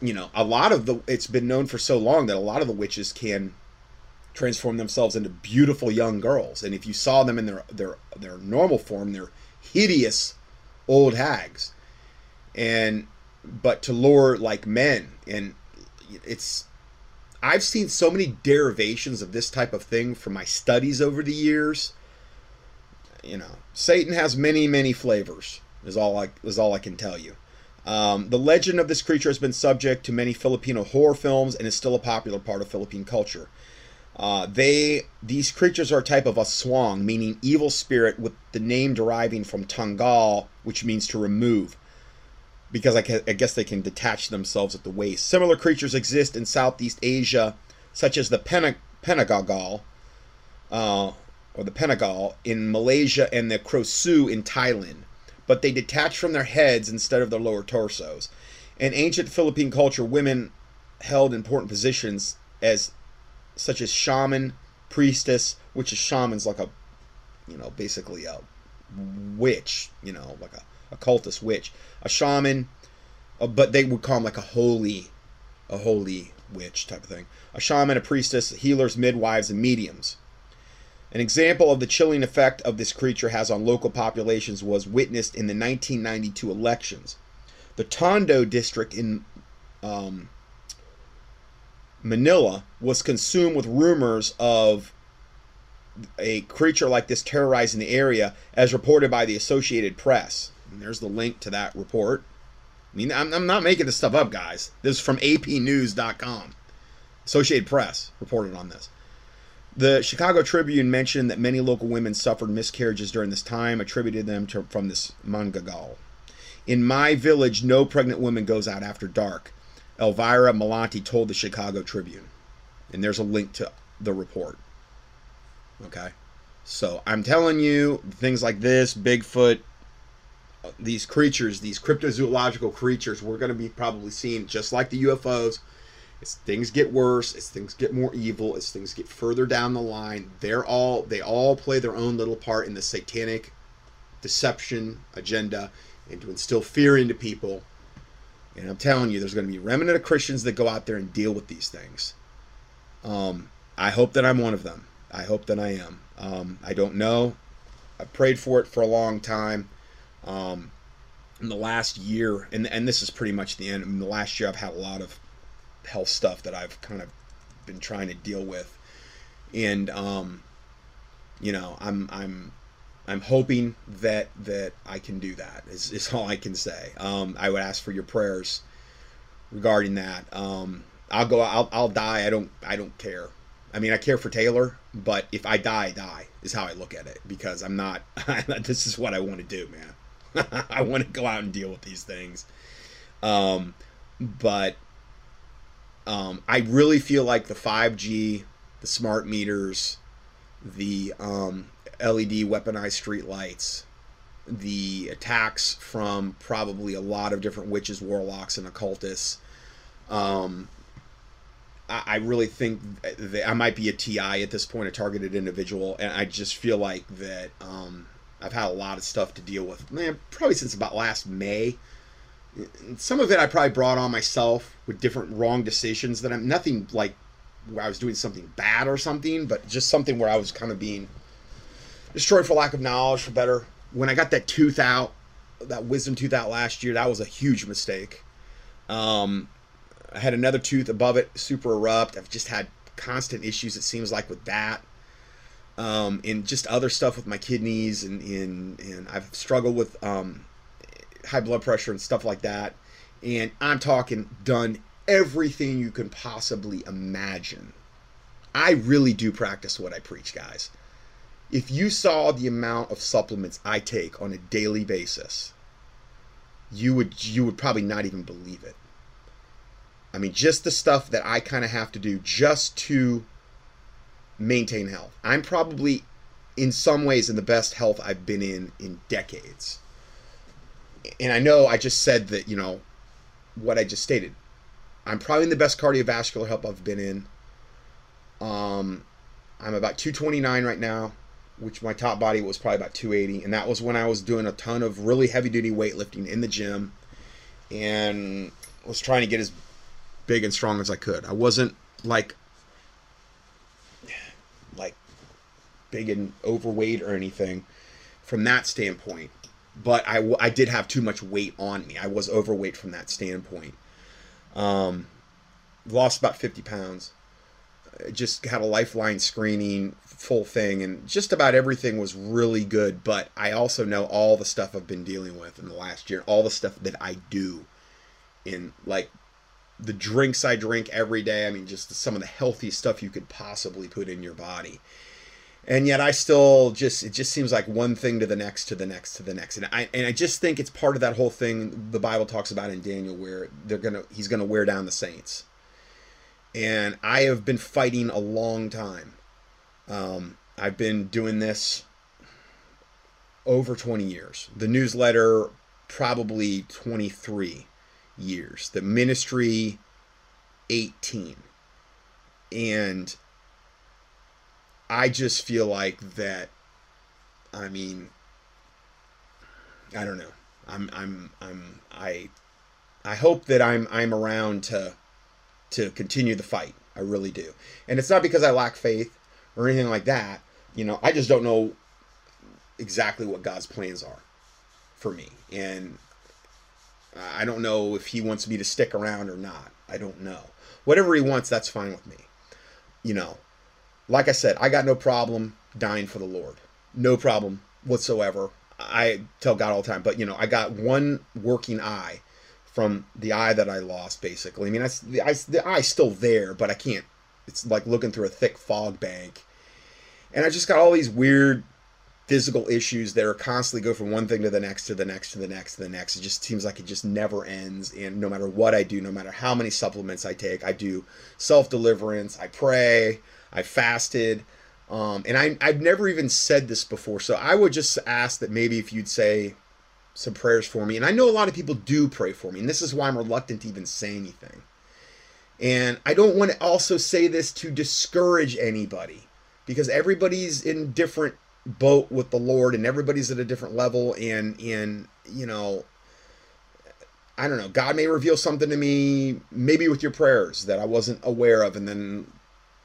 you know a lot of the it's been known for so long that a lot of the witches can transform themselves into beautiful young girls and if you saw them in their their their normal form they're hideous old hags and but to lure like men and it's I've seen so many derivations of this type of thing from my studies over the years. You know, Satan has many, many flavors. Is all I is all I can tell you. Um, the legend of this creature has been subject to many Filipino horror films and is still a popular part of Philippine culture. Uh, they these creatures are a type of aswang, meaning evil spirit, with the name deriving from tanggal, which means to remove, because I, I guess they can detach themselves at the waist. Similar creatures exist in Southeast Asia, such as the Pena, Penagogal, uh, or the Penagal in Malaysia and the Krasue in Thailand but they detach from their heads instead of their lower torsos. In ancient Philippine culture, women held important positions as such as shaman, priestess, which is shaman's like a, you know, basically a witch, you know, like a, a cultist witch, a shaman, uh, but they would call them like a holy, a holy witch type of thing. A shaman, a priestess, healers, midwives, and mediums. An example of the chilling effect of this creature has on local populations was witnessed in the 1992 elections. The Tondo district in um, Manila was consumed with rumors of a creature like this terrorizing the area, as reported by the Associated Press. And there's the link to that report. I mean, I'm, I'm not making this stuff up, guys. This is from APNews.com. Associated Press reported on this. The Chicago Tribune mentioned that many local women suffered miscarriages during this time, attributed them to, from this mangagal. In my village, no pregnant woman goes out after dark. Elvira Malati told the Chicago Tribune. And there's a link to the report. Okay? So I'm telling you, things like this, Bigfoot, these creatures, these cryptozoological creatures, we're going to be probably seeing just like the UFOs as things get worse, as things get more evil, as things get further down the line, they're all they all play their own little part in the satanic deception agenda and to instill fear into people And I'm telling you, there's going to be remnant of Christians that go out there and deal with these things. Um, I hope that I'm one of them. I hope that I am. Um, I don't know. I prayed for it for a long time. Um, in the last year, and and this is pretty much the end. In the last year, I've had a lot of health stuff that I've kind of been trying to deal with, and um, you know, I'm I'm I'm hoping that that I can do that. Is, is all I can say. Um, I would ask for your prayers regarding that. Um, I'll go. I'll I'll die. I don't I don't care. I mean, I care for Taylor, but if I die, I die is how I look at it because I'm not. this is what I want to do, man. I want to go out and deal with these things. Um, but um, I really feel like the 5G, the smart meters, the um, LED weaponized street lights, the attacks from probably a lot of different witches, warlocks, and occultists. Um, I, I really think that I might be a TI at this point, a targeted individual, and I just feel like that. Um, I've had a lot of stuff to deal with, man, probably since about last May. Some of it I probably brought on myself with different wrong decisions that I'm nothing like where I was doing something bad or something, but just something where I was kind of being destroyed for lack of knowledge, for better. When I got that tooth out, that wisdom tooth out last year, that was a huge mistake. Um, I had another tooth above it, super erupt. I've just had constant issues, it seems like, with that um, and just other stuff with my kidneys, and, and, and I've struggled with um, high blood pressure and stuff like that. And I'm talking done everything you can possibly imagine. I really do practice what I preach, guys. If you saw the amount of supplements I take on a daily basis, you would you would probably not even believe it. I mean, just the stuff that I kind of have to do just to maintain health. I'm probably in some ways in the best health I've been in in decades. And I know I just said that, you know, what I just stated. I'm probably in the best cardiovascular health I've been in. Um, I'm about 229 right now, which my top body was probably about 280, and that was when I was doing a ton of really heavy duty weightlifting in the gym, and was trying to get as big and strong as I could. I wasn't like like big and overweight or anything from that standpoint. But I, I did have too much weight on me. I was overweight from that standpoint. Um, lost about 50 pounds. Just had a lifeline screening, full thing, and just about everything was really good. But I also know all the stuff I've been dealing with in the last year, all the stuff that I do in like the drinks I drink every day. I mean, just some of the healthy stuff you could possibly put in your body. And yet I still just it just seems like one thing to the next to the next to the next. And I and I just think it's part of that whole thing the Bible talks about in Daniel where they're going to he's going to wear down the saints. And I have been fighting a long time. Um, I've been doing this over 20 years. The newsletter probably 23 years. The ministry, 18. And I just feel like that, I mean, I don't know. I'm, I'm, I'm, I, I hope that I'm, I'm around to, to continue the fight. I really do. And it's not because I lack faith or anything like that. You know, I just don't know exactly what God's plans are for me. And I don't know if he wants me to stick around or not. I don't know. Whatever he wants, that's fine with me. You know, like I said, I got no problem dying for the Lord. No problem whatsoever. I tell God all the time, but you know, I got one working eye from the eye that I lost, basically. I mean, that's the eye, the eye's still there, but I can't. It's like looking through a thick fog bank, and I just got all these weird physical issues that are constantly go from one thing to the next to the next to the next to the next. It just seems like it just never ends. And no matter what I do, no matter how many supplements I take, I do self deliverance, I pray, I fasted. Um, and I, I've never even said this before. So I would just ask that maybe if you'd say some prayers for me. And I know a lot of people do pray for me. And this is why I'm reluctant to even say anything. And I don't want to also say this to discourage anybody because everybody's in different boat with the Lord and everybody's at a different level and and you know I don't know. God may reveal something to me, maybe with your prayers that I wasn't aware of, and then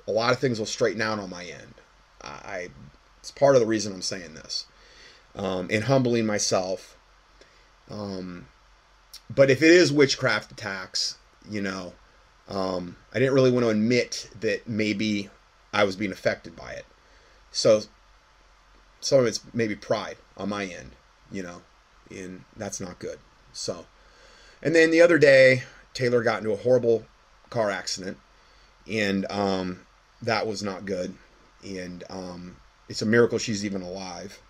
a lot of things will straighten out on my end. I, it's part of the reason I'm saying this, um, and humbling myself. Um, but if it is witchcraft attacks, you know, um, I didn't really want to admit that maybe I was being affected by it. So some of it's maybe pride on my end, you know, and that's not good. So, and then the other day, Taylor got into a horrible car accident, and um, that was not good. And um, it's a miracle she's even alive.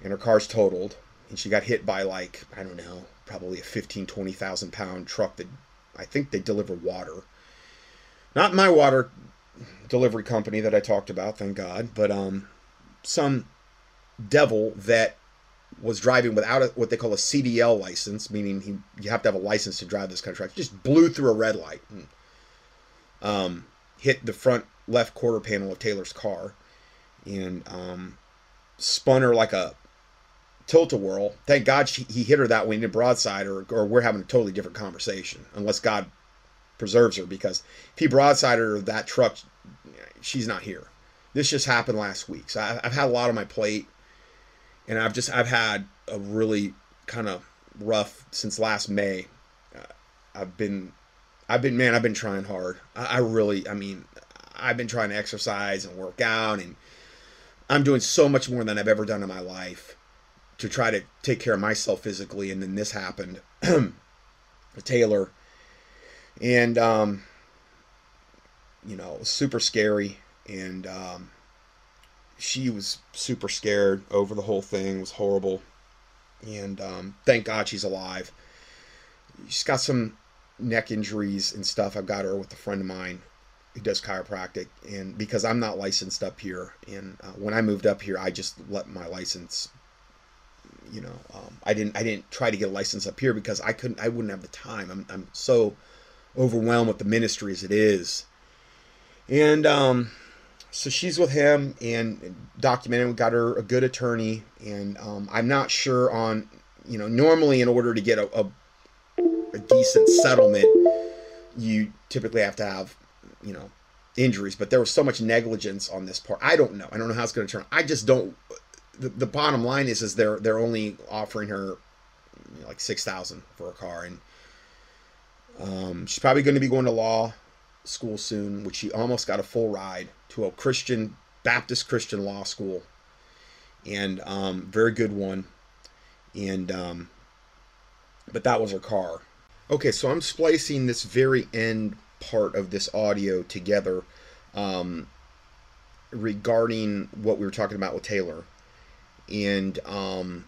And her car's totaled, and she got hit by like I don't know, probably a 15, 20,000 pound truck that I think they deliver water. Not my water delivery company that I talked about, thank God, but um, some devil that was driving without a, what they call a CDL license, meaning he, you have to have a license to drive this kind of truck, just blew through a red light. And, um, hit the front left quarter panel of Taylor's car and um, spun her like a tilt-a-whirl. Thank God she, he hit her that way in broadside, or, or we're having a totally different conversation, unless God preserves her, because if he broadsided her that truck, she's not here. This just happened last week. So I, I've had a lot on my plate, and I've just, I've had a really kind of rough, since last May, uh, I've been, I've been, man, I've been trying hard. I, I really, I mean, I've been trying to exercise and work out, and I'm doing so much more than I've ever done in my life to try to take care of myself physically. And then this happened, Taylor, and um, you know, super scary, and um, she was super scared over the whole thing. It was horrible, and um, thank God she's alive. She's got some neck injuries and stuff. I've got her with a friend of mine who does chiropractic, and because I'm not licensed up here, and uh, when I moved up here, I just let my license. You know, um, I didn't. I didn't try to get a license up here because I couldn't. I wouldn't have the time. I'm. I'm so overwhelmed with the ministry as it is, and um, so she's with him and documented. We got her a good attorney, and um, I'm not sure on. You know, normally in order to get a, a, a decent settlement, you typically have to have you know injuries. But there was so much negligence on this part. I don't know. I don't know how it's going to turn. I just don't the, the bottom line is is they're they're only offering her you know, like 6000 for a car. And um, she's probably going to be going to law school soon which she almost got a full ride to a christian baptist christian law school. And um, very good one. And um, but that was her car. Okay so i'm splicing this very end part of this audio together um, regarding what we were talking about with Taylor. And um,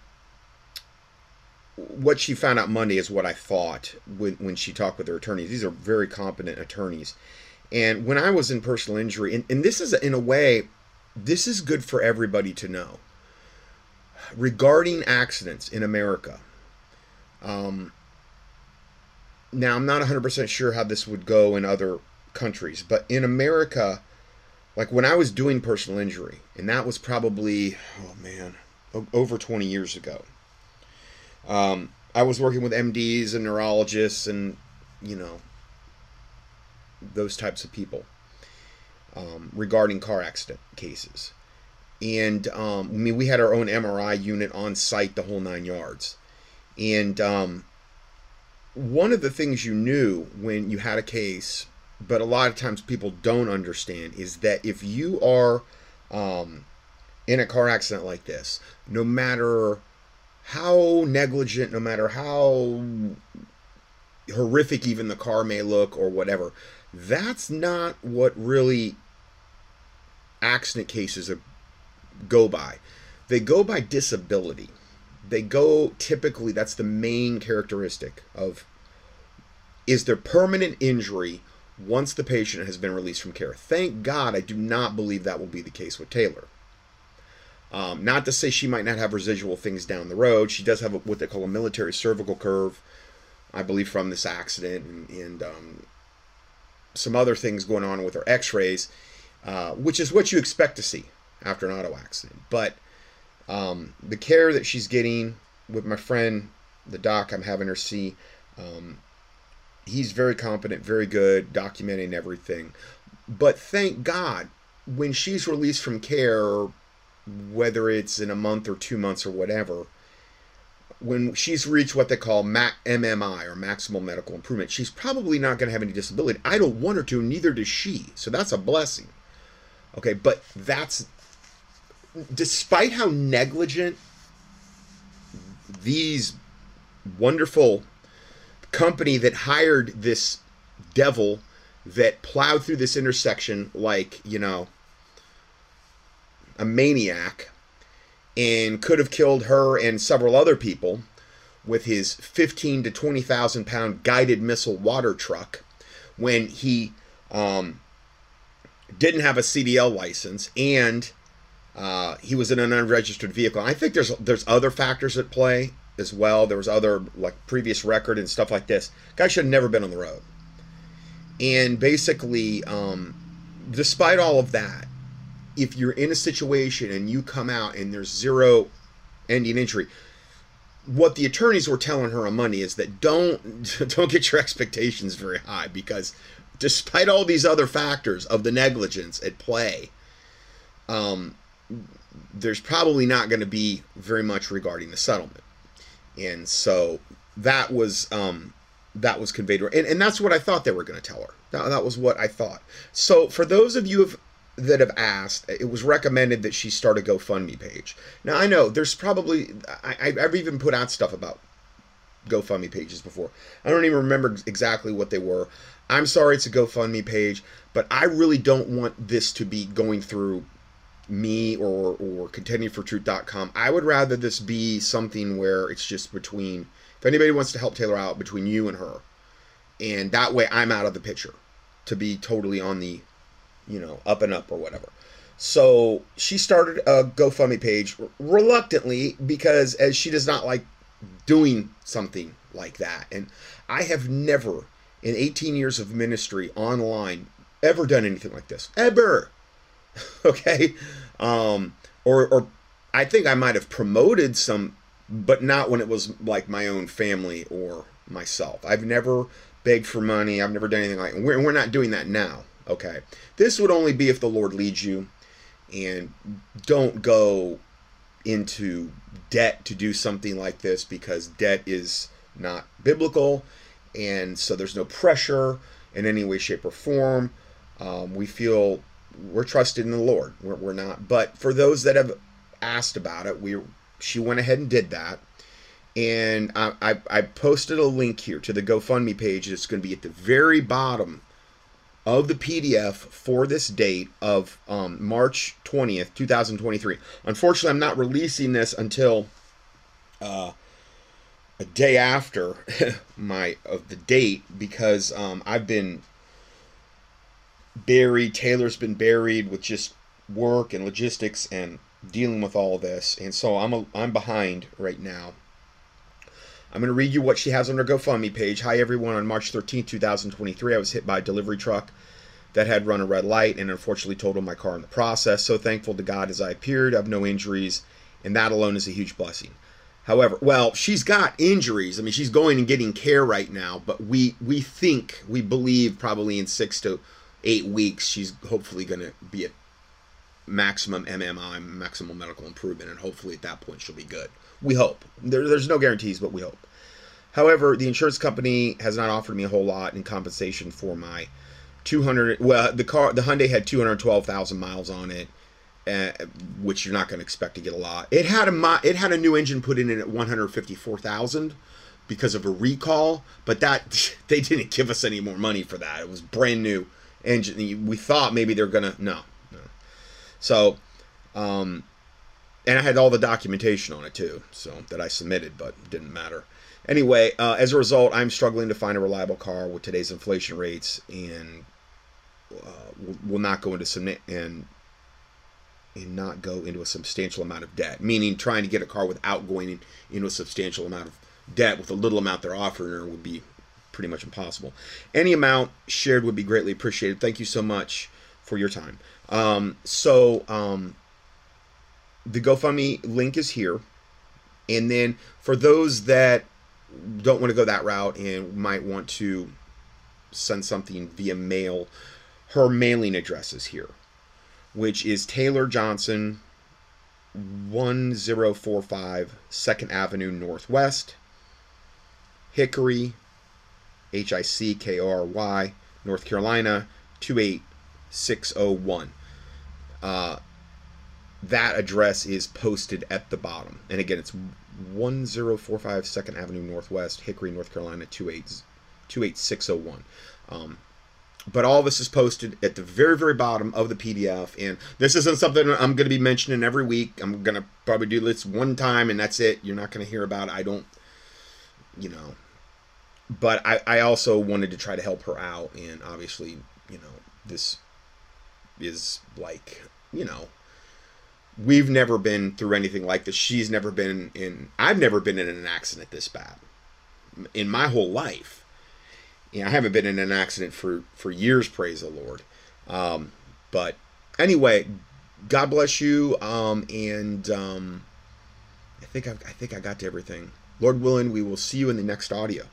what she found out Monday is what I thought when, when she talked with her attorneys. These are very competent attorneys. And when I was in personal injury, and, and this is in a way, this is good for everybody to know regarding accidents in America. Um, now, I'm not 100% sure how this would go in other countries, but in America, like when I was doing personal injury, and that was probably, oh man, over 20 years ago, um, I was working with MDs and neurologists and, you know, those types of people um, regarding car accident cases. And um, I mean, we had our own MRI unit on site, the whole nine yards. And um, one of the things you knew when you had a case, but a lot of times people don't understand, is that if you are um, in a car accident like this, no matter how negligent, no matter how horrific even the car may look or whatever, that's not what really accident cases go by. They go by disability. They go typically that's the main characteristic of is there permanent injury once the patient has been released from care? Thank god i do not believe that will be the case with taylor um, not to say she might not have residual things down the road she does have a, what they call a military cervical curve i believe from this accident and, and um, some other things going on with her x-rays uh, which is what you expect to see after an auto accident but um, the care that she's getting with my friend, the doc I'm having her see, Um, he's very competent, very good, documenting everything. But thank God, when she's released from care, whether it's in a month or two months or whatever, when she's reached what they call MMI or maximal medical improvement, she's probably not going to have any disability. I don't want her to, neither does she. So that's a blessing. Okay, but that's despite how negligent these wonderful company that hired this devil that plowed through this intersection like, you know, a maniac and could have killed her and several other people with his 15 to 20,000 pound guided missile water truck when he um, didn't have a CDL license and uh, he was in an unregistered vehicle. I think there's there's other factors at play as well. There was other like previous record and stuff like this. Guy should have never been on the road. And basically, um, despite all of that, if you're in a situation and you come out and there's zero ending injury, what the attorneys were telling her on Monday is that don't don't get your expectations very high because despite all these other factors of the negligence at play, um, there's probably not going to be very much regarding the settlement and so that was um, that was conveyed to her, and, and that's what I thought they were going to tell her. That, that was what I thought. So for those of you have, that have asked, it was recommended that she start a GoFundMe page. Now I know there's probably I, I've even put out stuff about GoFundMe pages before. I don't even remember exactly what they were. I'm sorry it's a GoFundMe page, but I really don't want this to be going through me or or contendingfortruth.com. I would rather this be something where it's just between if anybody wants to help Taylor out between you and her. And that way I'm out of the picture to be totally on the you know, up and up or whatever. So she started a GoFundMe page reluctantly because as she does not like doing something like that. And I have never in 18 years of ministry online ever done anything like this. Ever. okay um or or i think i might have promoted some but not when it was like my own family or myself i've never begged for money i've never done anything like we're, we're not doing that now okay this would only be if the lord leads you and don't go into debt to do something like this because debt is not biblical and so there's no pressure in any way shape or form um, we feel we're trusted in the Lord. We're, we're not. But for those that have asked about it, we she went ahead and did that. And I, I, I posted a link here to the GoFundMe page. It's going to be at the very bottom of the PDF for this date of um, March 20th, 2023. Unfortunately, I'm not releasing this until uh, a day after my of the date because um, I've been buried. Taylor's been buried with just work and logistics and dealing with all this, and so I'm a, I'm behind right now. I'm going to read you what she has on her GoFundMe page. Hi everyone. On March 13, 2023, I was hit by a delivery truck that had run a red light and unfortunately totaled my car in the process. So thankful to God as I appeared. I have no injuries, and that alone is a huge blessing. However, well, she's got injuries. I mean, she's going and getting care right now, but we we think we believe probably in six to eight weeks, she's hopefully going to be at maximum MMI, maximum medical improvement, and hopefully at that point she'll be good. We hope. There, there's no guarantees, but we hope. However, the insurance company has not offered me a whole lot in compensation for my 200. Well, the car, the Hyundai had 212,000 miles on it, uh, which you're not going to expect to get a lot. It had a it had a new engine put in it at 154,000 because of a recall, but that they didn't give us any more money for that. It was brand new engine. We thought maybe they're gonna no, no. So, um, and I had all the documentation on it too, so that I submitted, but didn't matter. Anyway, uh, as a result, I'm struggling to find a reliable car with today's inflation rates, and uh, will not go into some and and not go into a substantial amount of debt. Meaning, trying to get a car without going in, into a substantial amount of debt with a little amount they're offering would be pretty much impossible. Any amount shared would be greatly appreciated. Thank you so much for your time. Um, so um, the GoFundMe link is here, and then for those that don't want to go that route and might want to send something via mail, her mailing address is here, which is Taylor Johnson, 1045 2nd Avenue Northwest, Hickory, H I C K R Y, North Carolina, 28601. Uh, that address is posted at the bottom. And again, it's 1045 2nd Avenue Northwest, Hickory, North Carolina, 28, 28601. Um, but all this is posted at the very, very bottom of the PDF. And this isn't something I'm going to be mentioning every week. I'm going to probably do this one time and that's it. You're not going to hear about it. I don't, you know. But I, I also wanted to try to help her out. And obviously, you know, this is like, you know, we've never been through anything like this. She's never been in, I've never been in an accident this bad in my whole life. You know, I haven't been in an accident for, for years, praise the Lord. Um, but anyway, God bless you. Um, and um, I think I, I think I got to everything. Lord willing, we will see you in the next audio.